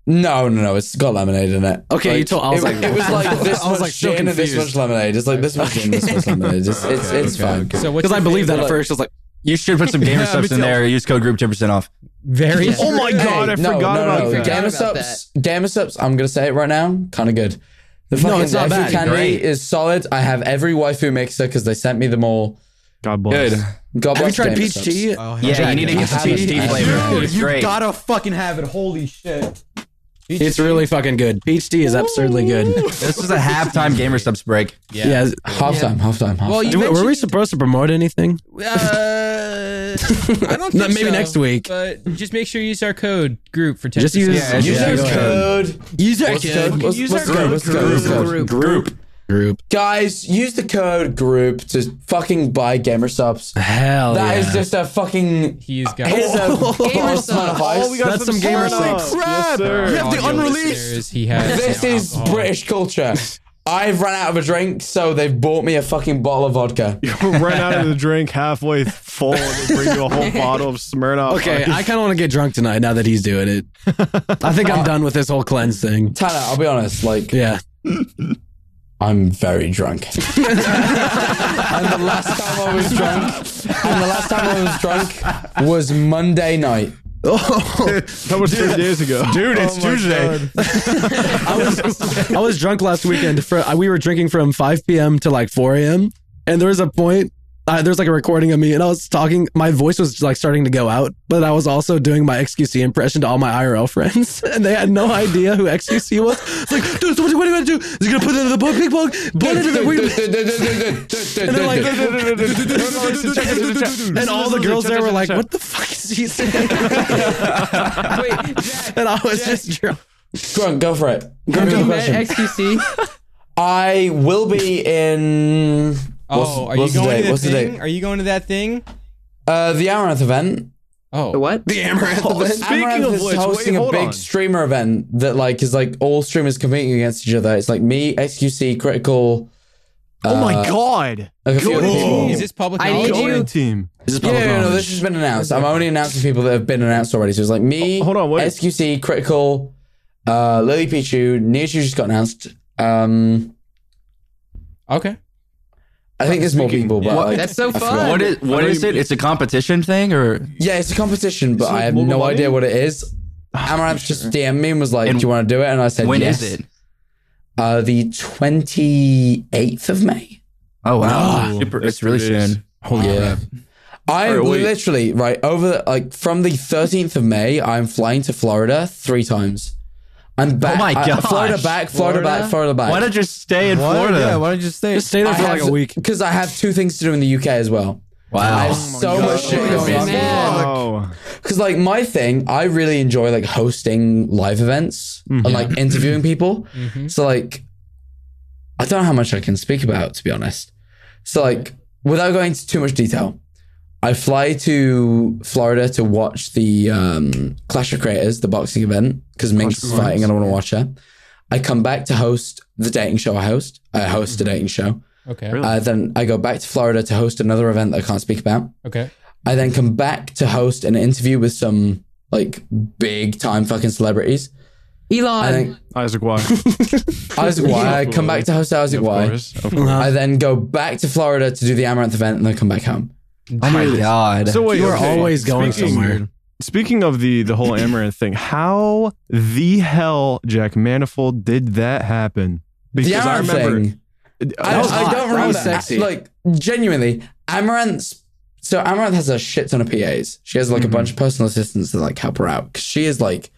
No, no, no, it's got lemonade in it. Okay, Like, you told- I was it, like- it was like this I was, much like, so gin and this much lemonade. It's like this much gin, this much lemonade. It's it's, it's fine. So Because I believe that favorite- at first. I was like, You should put some gamer Yeah, subs in too. there. Use code group 10% off. Very Yeah. Oh my god, I no, forgot no, about no. that. Gamer Forgot about subs, gamer supps. I'm gonna say it right now. Kind of good. The fucking it's not bad. candy Great. is solid. I have every waifu mixer because they sent me them all. God bless. Good. God have you bless tried peach tea? Oh, Yeah, you need to get some haven't. peach tea I flavor. haven't. You gotta fucking have it. Holy shit. It's really fucking good. Peach tea is absurdly good. This is a halftime gamer supps break. Yeah. Yeah. Half time, half time, half Well, time. you were we supposed to promote anything? Uh, I don't No, think maybe so, next week. But just make sure you use our code group for 10%. Just use- Yeah, Use yeah, our go ahead. code. Use our What's code? What's, Use our the code? code. What's the code? What's the code? Group. Group. Guys, use the code group to fucking buy gamer supps. Hell That yeah. is just a fucking. He's got Here's a bottle of Oh, we got That's some gamer Smirnoff. subs. Yes, sir. You have the unreleased. He has This is alcohol. British culture. I've run out of a drink, so they've bought me a fucking bottle of vodka. You run out of the drink halfway full and they bring you a whole bottle of Smirnoff. Okay, Ice. I kind of want to get drunk tonight now that he's doing it. I think I'm done with this whole cleanse thing. Tyler, I'll be honest, like, Yeah. I'm very drunk. and the last time I was drunk, and the last time I was drunk was Monday night. Oh, that was three days ago. Dude, it's oh Tuesday. I was I was drunk last weekend. For we were drinking from 5 p.m. to like 4 a.m. And there was a point. Uh, there was like a recording of me, and I was talking. My voice was like starting to go out, but I was also doing my XQC impression to all my IRL friends, and they had no idea who XQC was. It's like, dude, so what, what are you gonna do? Is he gonna put it into the book, big bug? Put it in the. And they're like, and all the girls there were like, "What the fuck is he saying?" and I was just drunk. Go on, go for it. Go Have for you the met question. XQC? I will be in. Oh, what's- are you what's the going date? to the What's thing? date? Are you going to that thing? Uh, the Amouranth event. Oh, The what? The Amouranth Oh, event. speaking Amouranth of is which, hosting wait, a big on. streamer event that like is like all streamers competing against each other. It's like me, XQC, Critical. Oh my uh, god! like Go other to people. Is this public I need Go you- to team. This is Yeah, public no, no, this has been announced. I'm only announcing people that have been announced already. So it's like me, Oh, hold on, wait. XQC, Critical, uh, Lily Pichu, Nichu just got announced. Um, Okay. I think there's more people, but yeah. like, That's so I fun. What is what I is know it? It's a competition thing, or Yeah, it's a competition, but I have no money? idea what it is. Amouranth just DM'd me and was like, And "Do you want to do it?" And I said, when "Yes." is it? Uh, the 28th of May. Oh wow, Ah, Super, it's really three soon. Holy Yeah. crap. I Alright, wait. literally right over the, like from the 13th of May. I'm flying to Florida three times. I'm back. Oh my god! Florida back, Florida, Florida? back, Florida back. Why don't just stay in Why, Florida? Yeah, why don't you just stay? Just stay there for like a week. Because I have two things to do in the UK as well. I wow. have so much shit going on. Man. Oh, Because like my thing, I really enjoy like hosting live events and like interviewing people. Mhm. So like, I don't know how much I can speak about to be honest. So like, without going into too much detail, I fly to Florida to watch the um, Clash of Creators, the boxing event, because Minx is fighting and I want to watch her. I come back to host the dating show I host. I host a dating show. Okay. Really? Uh, then I go back to Florida to host another event that I can't speak about. Okay. I then come back to host an interview with some like big time fucking celebrities. Elon. I think Isaac Y. Isaac Y. I come back to host Isaac of Y. course, of course. I then go back to Florida to do the Amouranth event and then come back home. Oh my god. So wait, You are okay. always going Speaking- somewhere. Speaking of the the whole Amouranth thing, how the hell Jack Manifold did that happen? The Amouranth thing. I, was I hot. don't That remember. was sexy. Like genuinely, Amouranth. So Amouranth has a shit ton of PAs. She has like a bunch of personal assistants that like help her out because she is like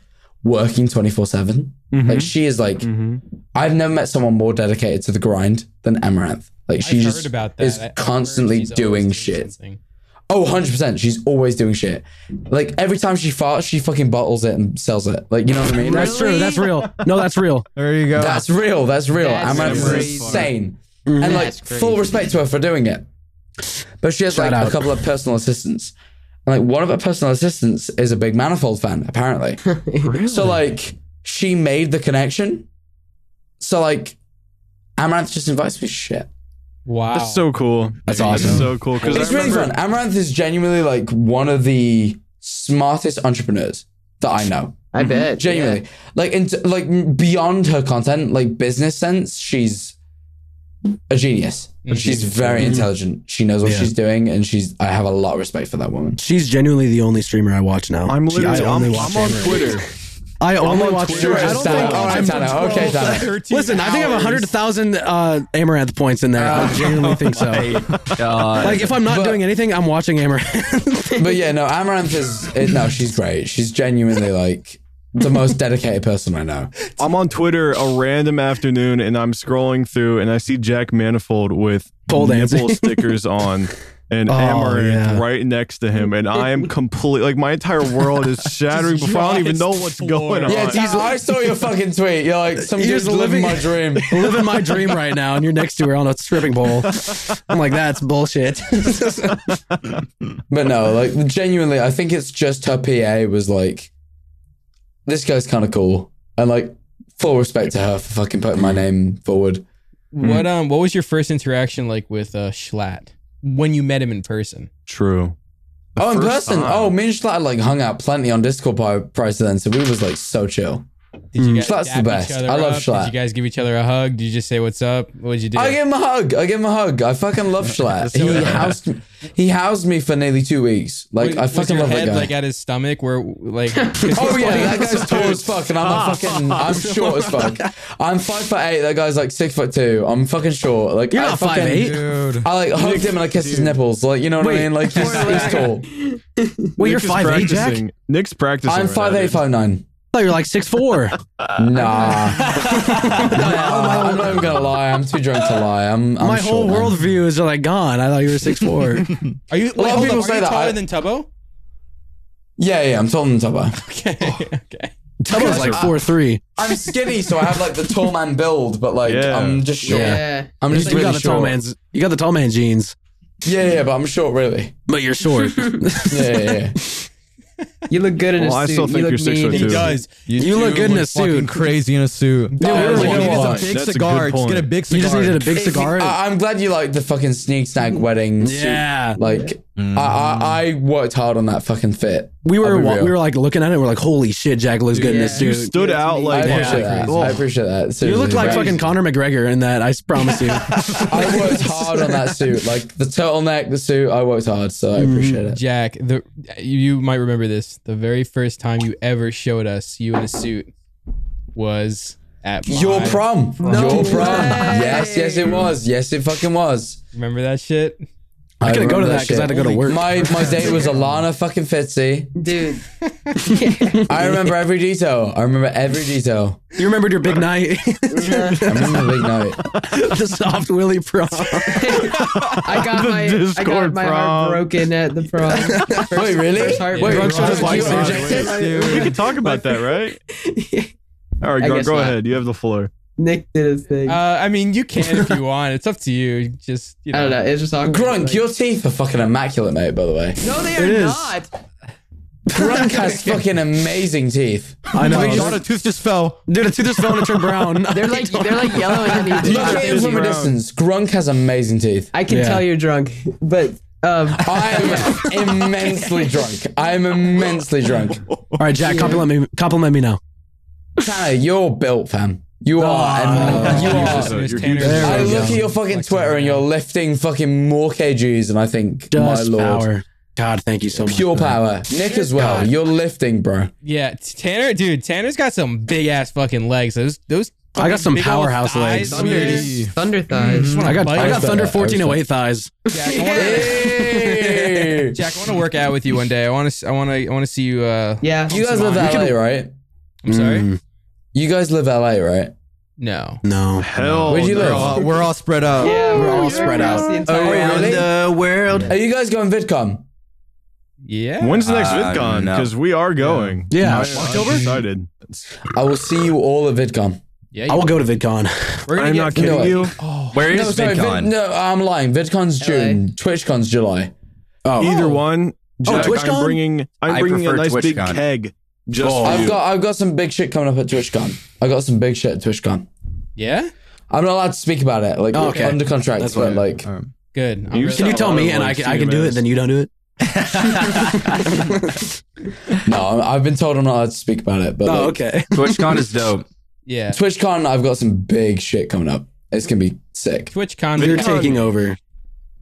working twenty four seven. Like she is like Mhm. I've never met someone more dedicated to the grind than Amouranth. Like she I've just heard about that. is I- I've constantly she's always doing shit. something. Oh, 100%. She's always doing shit. Like every time she farts, she fucking bottles it and sells it. Like, you know what I mean? That's true. That's real. No, that's real. There you go. That's real. That's real. That's Amouranth is crazy. insane. Mm-hmm. And like, full respect to her for doing it. But she has Shout like out. a couple of personal assistants. And, like, one of her personal assistants is a big Manifold fan, apparently. really? So, like, she made the connection. So, like, Amouranth just invites me shit. Wow. That's so cool. That's That's awesome. so cool. Because It's really fun. Amouranth is genuinely like one of the smartest entrepreneurs that I know. I bet. Genuinely, like into like beyond her content, like business sense, she's a genius. Mhm. She's very intelligent. She knows what Yeah. she's doing, and she's. I have a lot of respect for that woman. She's genuinely the only streamer I watch now. I'm She- literally. I only I'm, watch I'm on Twitter. I only on watch Twitter. I don't Tanner. think- All right, I'm- Tanner. Okay, Tanner. Listen, I think I have 100,000 uh, Amouranth points in there. I genuinely think so. God. Like, if I'm not But- doing anything, I'm watching Amouranth. But yeah, no, Amouranth is. It, no, she's great. She's genuinely like the most dedicated person I know. I'm on Twitter a random afternoon and I'm scrolling through and I see Jack Manifold with Pole nipple stickers on and Oh, Amouranth yeah. right next to him. And I am complete like my entire world is shattering before I don't even know what's going on. Yeah, Tanner, I saw your fucking tweet. You're like some You're dude's living living- my dream. living my dream right now, and you're next to her on a stripping pole. I'm like, that's bullshit. But no, like genuinely, I think it's just her PA was like, this guy's kind of cool, and like full respect to her for fucking putting my name forward. What um what was your first interaction like with uh Schlatt when you met him in person? True. The oh, in person. time. Oh, me and Schlatt like hung out plenty on Discord pri- prior to then, so we was like so chill. Did you hmm. guys Schlatt's the best. I love up? Schlatt. Did you guys give each other a hug? Did you just say what's up? What did you do? I give him a hug. I give him a hug. I fucking love Schlatt. he housed me. He housed me for nearly two weeks. Like Was- I was fucking your love head that guy. like at his stomach where like Oh yeah, that guy's tall as fuck, and I'm a ah. fucking, I'm short as fuck. I'm five foot eight. That guy's like six foot two. I'm fucking short. Like You're I not fucking, 5'8"? Dude. I like hugged him and I kissed his nipples. Like you know what I mean? Like he's, he's tall. Wait, you're five is 5'8", Jack? practicing- Nick's practicing. I'm right five now, eight, dude. five nine. I thought you were like 6'4". Nah, Nah, I'm not even gonna lie. I'm too drunk to lie. I'm, I'm My short, whole man. worldview is like gone. I thought you were 6'4". Are you lot wait, of hold people up, say are you that. taller I- than Tubbo? Yeah, yeah. I'm taller than Tubbo. Okay, okay. Tubbo's like 4'3". I'm skinny, so I have like the tall man build, but like Yeah. I'm just short. Yeah. I'm just You really got the tall short. man's. You got the tall man jeans. Yeah, yeah, but I'm short, really. but you're short. Yeah, yeah, yeah. You look good in Well, a I suit. still think you look you're six mean foot in two. He does. You look good in a fucking suit. Crazy in a suit. Yeah, All yeah, you need is a That's big a good cigar. Just get a point. big you cigar. just needed a big If cigar. I, am glad you like the fucking sneak snack wedding. suit. Yeah. Like, I, I, mm. I worked hard on that fucking fit. we were wa- we were like looking at it. We're like, holy shit, Jack looks good in this yeah. You suit. stood out I like appreciate Yeah. that. I appreciate that. You look like bro. fucking Conor McGregor in that. I promise you. I worked hard on that suit. Like the turtleneck, the suit. I worked hard, so I mm. appreciate it. Jack, the you might remember this. The very first time you ever showed us you in a suit was at Your my- prom. Your prom. way. Yes, yes, it was. Yes, it fucking was. Remember that shit? I couldn't go to that because I had to go to work. My my date was Alana fucking Fitzy. Dude. I remember every detail. I remember every detail. you remembered your big night, I remember the big night. the soft willy prom. I got my I got Discord my prom. heart broken at the prom. First- Wait, really? first heart Wait, broken. Drunk showed his you rejected? You can talk about that, right? All right, go, go ahead. You have the floor. Nick did his thing. Uh, I mean, you can if you want. It's up to you. Just you know. I don't know. It's just awkward. Grunk, Like- your teeth are fucking immaculate, mate. By the way, no, they It are is. not. Grunk has fucking amazing teeth. I know. God, a tooth just fell. Dude, a tooth just fell and it turned brown. They're like they're like yellow underneath. Look at him from a distance. Grunk has amazing teeth. I can Yeah. tell you're drunk, but um, I'm immensely drunk. I'm immensely drunk. All right, Jack, compliment me. Compliment me now. Tanner, you're built, fam. You are. and you are. Jesus, Miss you're Tanner. huge. There I we look go. at your fucking Twitter and you're lifting fucking more kgs, and I think, Just my lord, power. God, thank you so much. pure for that. power. Nick as well. You're lifting, bro. Yeah, t- Tanner, dude, Tanner's got some big ass fucking legs. Those those. I got some fucking big old powerhouse thighs, legs. dude. thunder thighs. I got, I got respect Thunder 1408 thighs. Jack, I wanna, Hey. Jack, I want to work out with you one day. I want to. I want to. I want to see you. Uh, Yeah. You guys live LA, right? I'm sorry. You guys live LA, right? No. no. Hell, Where'd you no. live? We're all, we're all spread out. Yeah, We're all you're spread out. the entire Oh, really? the world. Are you guys going VidCon? Yeah. When's the next Uh, VidCon? no. Because we are going. Yeah. I- October? I'm excited. I will see you all at VidCon. Yeah. I will go to VidCon. We're gonna I'm get- not kidding No, you. Where is No, sorry, VidCon? Vid- no, I'm lying. VidCon's June. TwitchCon's July. Oh, Either one. Jack, TwitchCon? I'm bringing. I'm I bringing a prefer nice big keg just Oh. for I've you. got I've got some big shit coming up at TwitchCon. I got some big shit at TwitchCon. Yeah. I'm not allowed to speak about it, like Oh, okay. under contract, That's but fine. like Good. I'm You really- Can you tell me and I can, I can do it, then you don't do it? no, I'm- I've been told I'm not allowed to speak about it. But Oh, like, okay. TwitchCon is dope. yeah. TwitchCon, I've got some big shit coming up. It's gonna be sick. TwitchCon. You're taking over.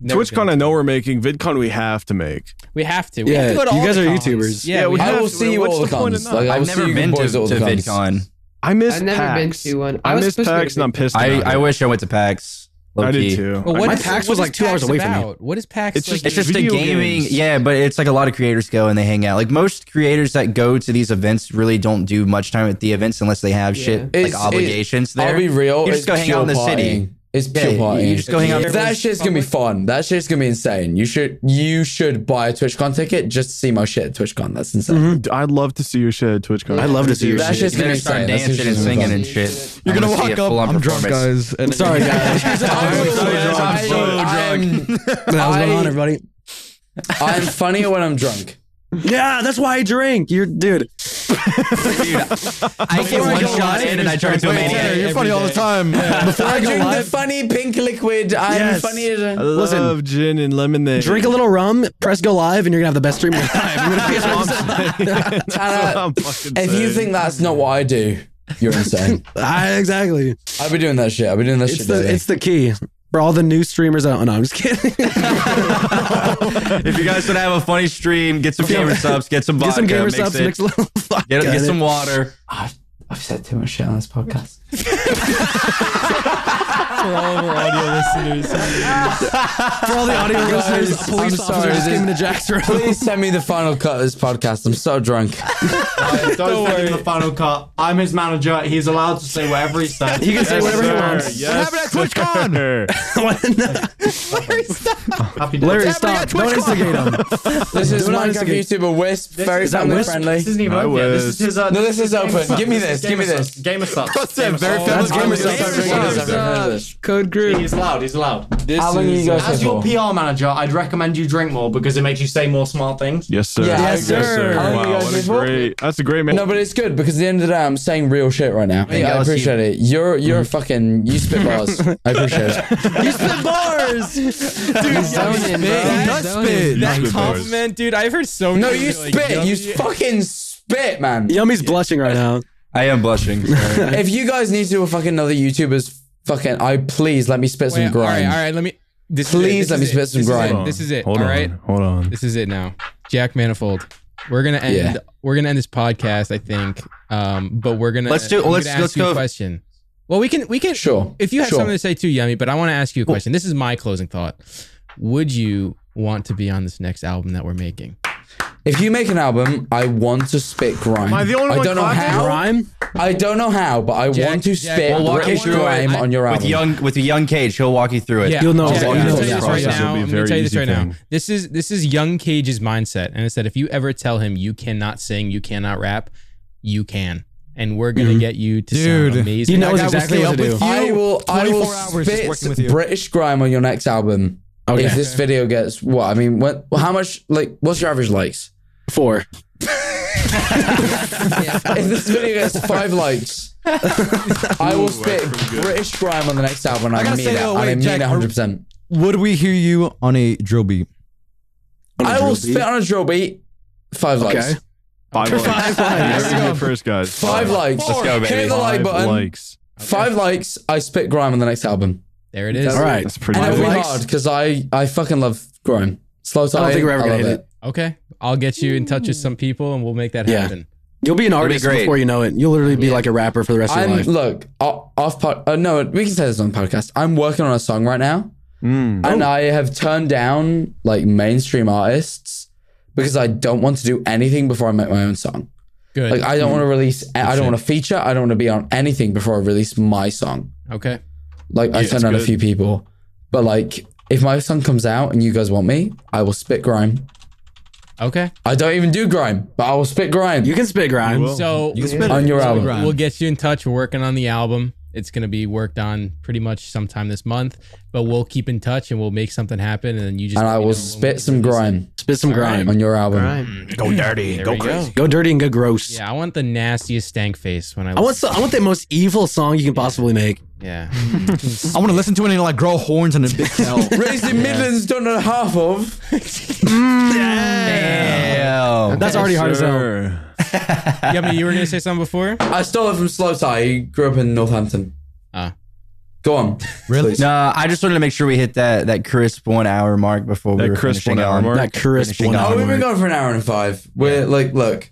Never TwitchCon, I know we're making. VidCon, we have to make. We have to. We Yeah, have to go to you all guys the are cons. YouTubers. Yeah. Yeah, we we have I have will to- see you what's all the the point cons. Like, I will I've never been to, boys to at all the cons. VidCon. I miss I've never been to one. I was miss supposed to go PAX and I'm pissed. I, I wish I went to PAX. I low-key. did too. Well, what My is- PAX was like two hours PAX away from me. What is PAX? It's like? just- It's just a gaming, games. yeah, but it's like a lot of creators go and they hang out. Like most creators that go to these events really don't do much time at the events unless they have shit It's- like obligations there. I'll be real. You just go hang out in the pure city. Partying. It's Yeah, pure you- partying. you just go hang out. That shit's gonna be fun. That shit's gonna be insane. You should you should buy a TwitchCon ticket just to see my shit at TwitchCon. That's insane. Mm-hmm. I'd love to see your shit at TwitchCon. I'd love to see your That shit. shit's You gonna better be start insane. Dancing and gonna be singing fun. and shit. You're I gonna wanna walk up. I'm drunk, guys. And Sorry, guys. I'm so I- drunk. I'm- How's going on, everybody? I'm funnier when I'm drunk. Yeah, that's why I drink. You're, dude. I get one shot in and I turn into a Tanner, maniac. you're funny all the time. Before I I go drink the live, funny pink liquid. I'm Yes. funnier than. I love Listen, gin and lemonade. drink a little rum, press go live, and you're gonna have the best stream of your life. You're gonna be That's what I'm If you think that's not what I do, you're insane. I, exactly. I'll be doing that shit. I'll be doing that It's shit. the it's the key for all the new streamers out. No, I'm just kidding. if you guys want to have a funny stream, get some gamer supps, get some vodka, Get some gamer mix subs, it, mix a little. vodka get, get some water. I've, I've said too much shit on this podcast. for all of our audio listeners. for all the audio listeners. A police I'm officer sorry, just this- came into Jack's room. Please send me the final cut of this podcast. I'm so drunk. Don't worry. The final cut. I'm his manager. He's allowed to say whatever he says. He can say whatever he Sir, wants. Yes, happened at TwitchCon? Happy days. Larry, stop! Don't instigate him. This is Do not Minecraft instigate. YouTuber Wisp. Very is that family Wisp? friendly. This isn't even I open yet. This was- is his. Uh, No, this is open. Give me This give me Gamer this. Subs. Game of subs. What's that? Game of Very subs. That's family gamer friendly. Subs. Code group. He's loud. He's loud. This How long are you guys uh, As here your for? PR manager, I'd recommend you drink more because it makes you say more smart things. Yes, sir. Yeah, Yes, sir. How long you Wow, guys what here a for? great. That's a great man. No, but it's good because at the end of the day, I'm saying real shit right now. Yeah, I let's appreciate it. You're you're fucking you spit bars. I appreciate it. You spit bars. Zoning, bro. He does Zoning. spit. that Spit bars. compliment, dude. I've heard so No, many. you like, spit. You yummy- fucking spit, man. Yummy's blushing right now. I am blushing. Sorry. If you guys need to do a fucking another YouTuber's fucking, I please let me spit some Wait, all right, grime. all right. Let me. This Please is it, let me spit it, some this is grime. it, This is it. Hold all on. right. Hold on. This is it now. Jack Manifold. We're gonna end. Yeah. We're gonna end this podcast, I think. Um, but we're gonna Let's do- I'm let's- gonna ask let's you a go- question. Well, we can we can Sure. If you have Sure. something to say too, Yummy, but I want to ask you a question. This is my closing thought. Would you want to be on this next album that we're making? If you make an album, I want to spit grime. Am I the only I one don't know clapping? how. Grime. I don't know how, but I Jack- want to Jack, spit we'll walk you British through grime I- on your album. with young with young Cage, he'll walk you through it. You'll know Jack, exactly. I'm You gonna tell you this right exactly. Process will now. be a I'm gonna very tell you this easy right now. thing. This is this is young Cage's mindset, and it's that if you ever tell him you cannot sing, you cannot rap, you can, and we're gonna mm-hmm. get you to Dude. sound amazing. He knows I will exactly stay what up to with do. you. I will. I 24 will hours just working with spit you. British grime on your next album. Okay. If this video gets what? I mean, what? How much? Like, what's your average likes? Four. if this video gets five likes, I will spit British grime on the next album. And I, gotta mean say it. though, and I wait, mean Jack, it 100. percent Would we hear you on a drill beat? I will spit on a drill beat. Five Okay. likes. Five likes. Five likes. heard first, guys. Five likes. Let's go, baby. Hit the like Five button. likes. Five likes. I spit grime on the next album. There it is. All right. That's pretty And Five it'll be good. likes? hard because I I fucking love grime. Slow time. I don't think we're ever gonna hit it. Okay, I'll get you in touch with some people, and we'll make that Yeah. happen. You'll be an be artist great. before you know it. You'll literally be like a rapper for the rest of your I'm life. look off pod. Uh, no, we can say this on the podcast. I'm working on a song right now, Mm. and I have turned down like mainstream artists because I don't want to do anything before I make my own song. Good. Like I don't want to release. I don't shit. want to feature. I don't want to be on anything before I release my song. okay. Like I Yeah, turned it's down a few people, but like if my song comes out and you guys want me, I will spit grime. Okay. I don't even do grime, but I will spit grime You can spit grime. So You can spit on your Spit album. grime. We'll get you in touch. We're working on the album. It's going to be worked on pretty much sometime this month, but we'll keep in touch and we'll make something happen. And then you just and I will know spit we some grime Spit some grime. on your album. Grime. Mm. Go dirty. Go we crazy. go. Go dirty and go gross. Yeah, I want the nastiest stank face when I. I want so, I want the most evil song you can possibly make. Yeah. I want to listen to it and like grow horns and a big tail. Raised in Midlands, don't know half of. Damn. That's already hard as hell. Sure. yeah, but you were gonna say something before. I stole it from Slow Tie. He grew up in Northampton. Ah. Go on. Really? No, I just wanted to make sure we hit that that crisp one hour mark before we That were crisp finishing one hour on. mark. That crisp Finishing one. on. Oh, we've been going for an hour and five. We're like, look,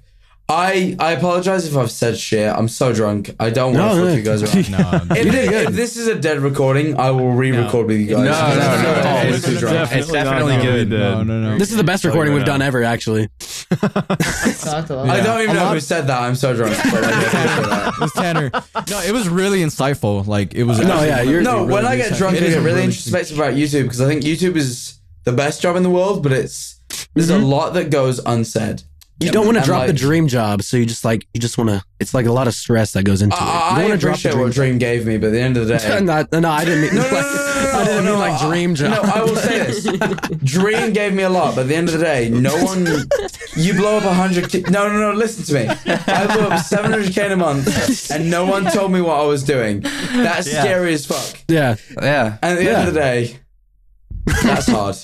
I I apologize if I've said shit. I'm so drunk. I don't want No, to fuck no. you guys around. no. If, if this is a dead recording, I will re-record with you guys. No, no, no, no. I'm It's too drunk. It's definitely not good. No, no, no. This is the best recording we've done ever, actually. Talked. I don't even know who said that. I'm so drunk. But like, I appreciate that. It was Tanner. No, it was really insightful. Like it was. No, yeah, you're- No, when I get drunk, I It is get really really introspective about YouTube because I think YouTube is the best job in the world, but it's there's a mm-hmm. lot that goes unsaid. You don't want to And, drop the dream job, so you just like you just want to. It's like a lot of stress that goes into it. You I, don't I wanna appreciate what Dream gave me, but at the end of the day, no, no, I didn't mean. No, like, no, no, no, I didn't no, mean like dream job. No, I will say this. Dream gave me a lot, but at the end of the day, no one. You blow up 100k. No, no, no, listen to me. I blew up 700k in a month, and no one told me what I was doing. That's Yeah. scary as fuck. yeah, Yeah. And at the Yeah. end of the day, that's hard.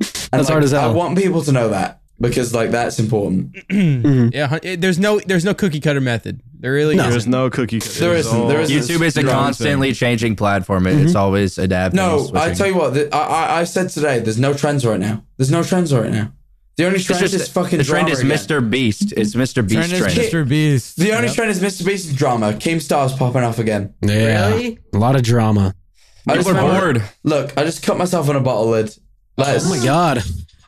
And That's hard as hell. I want people to know that because, like, that's important. Yeah, it- eh, there's no there's no cookie cutter method. There really No. isn't. There's no cookie. cutter. There It's isn't, all- there isn't. YouTube is a Strong constantly changing platform. It- It's mm-hmm. always adapting. No, I tell you what. The, I, I I said today, there's no trends right now. There's no trends right now. The only trend just is fucking drama. the trend drama is again. Mr. Beast. It's Mr. Beast Trend is trend. Mr. Beast. The only Yep. trend is Mr. Beast's drama. Keemstar's popping off again. yeah, Really? a lot of drama. I just People are bored. Look, I just cut myself on a bottle lid. Let's, Oh my god.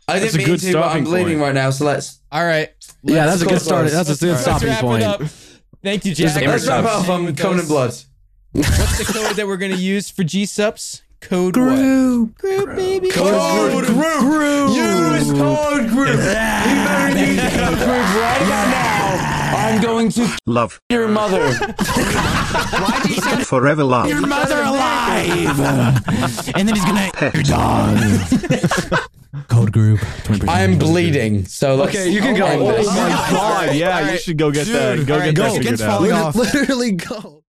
I That's didn't a mean good to, but I'm stopping bleeding point. right now. So let's All right. yeah, that's a good close start. That's a good Let's stopping wrap point. it up. Thank you, Jack. let's wrap up. I'm coming in blood. What's the code that we're gonna use for G Sups? Code what? Group, baby. Code group. Use code group. we better use code group right about now. I'm going to Love. your mother. Forever love. Your mother alive. and then he's gonna Pet. your dog. Code group. 20% I am bleeding. So let's Okay, you can go. end Oh. My god! Yeah, you should go get that. Go get Go. that figured Skin's out. falling off. Literally go.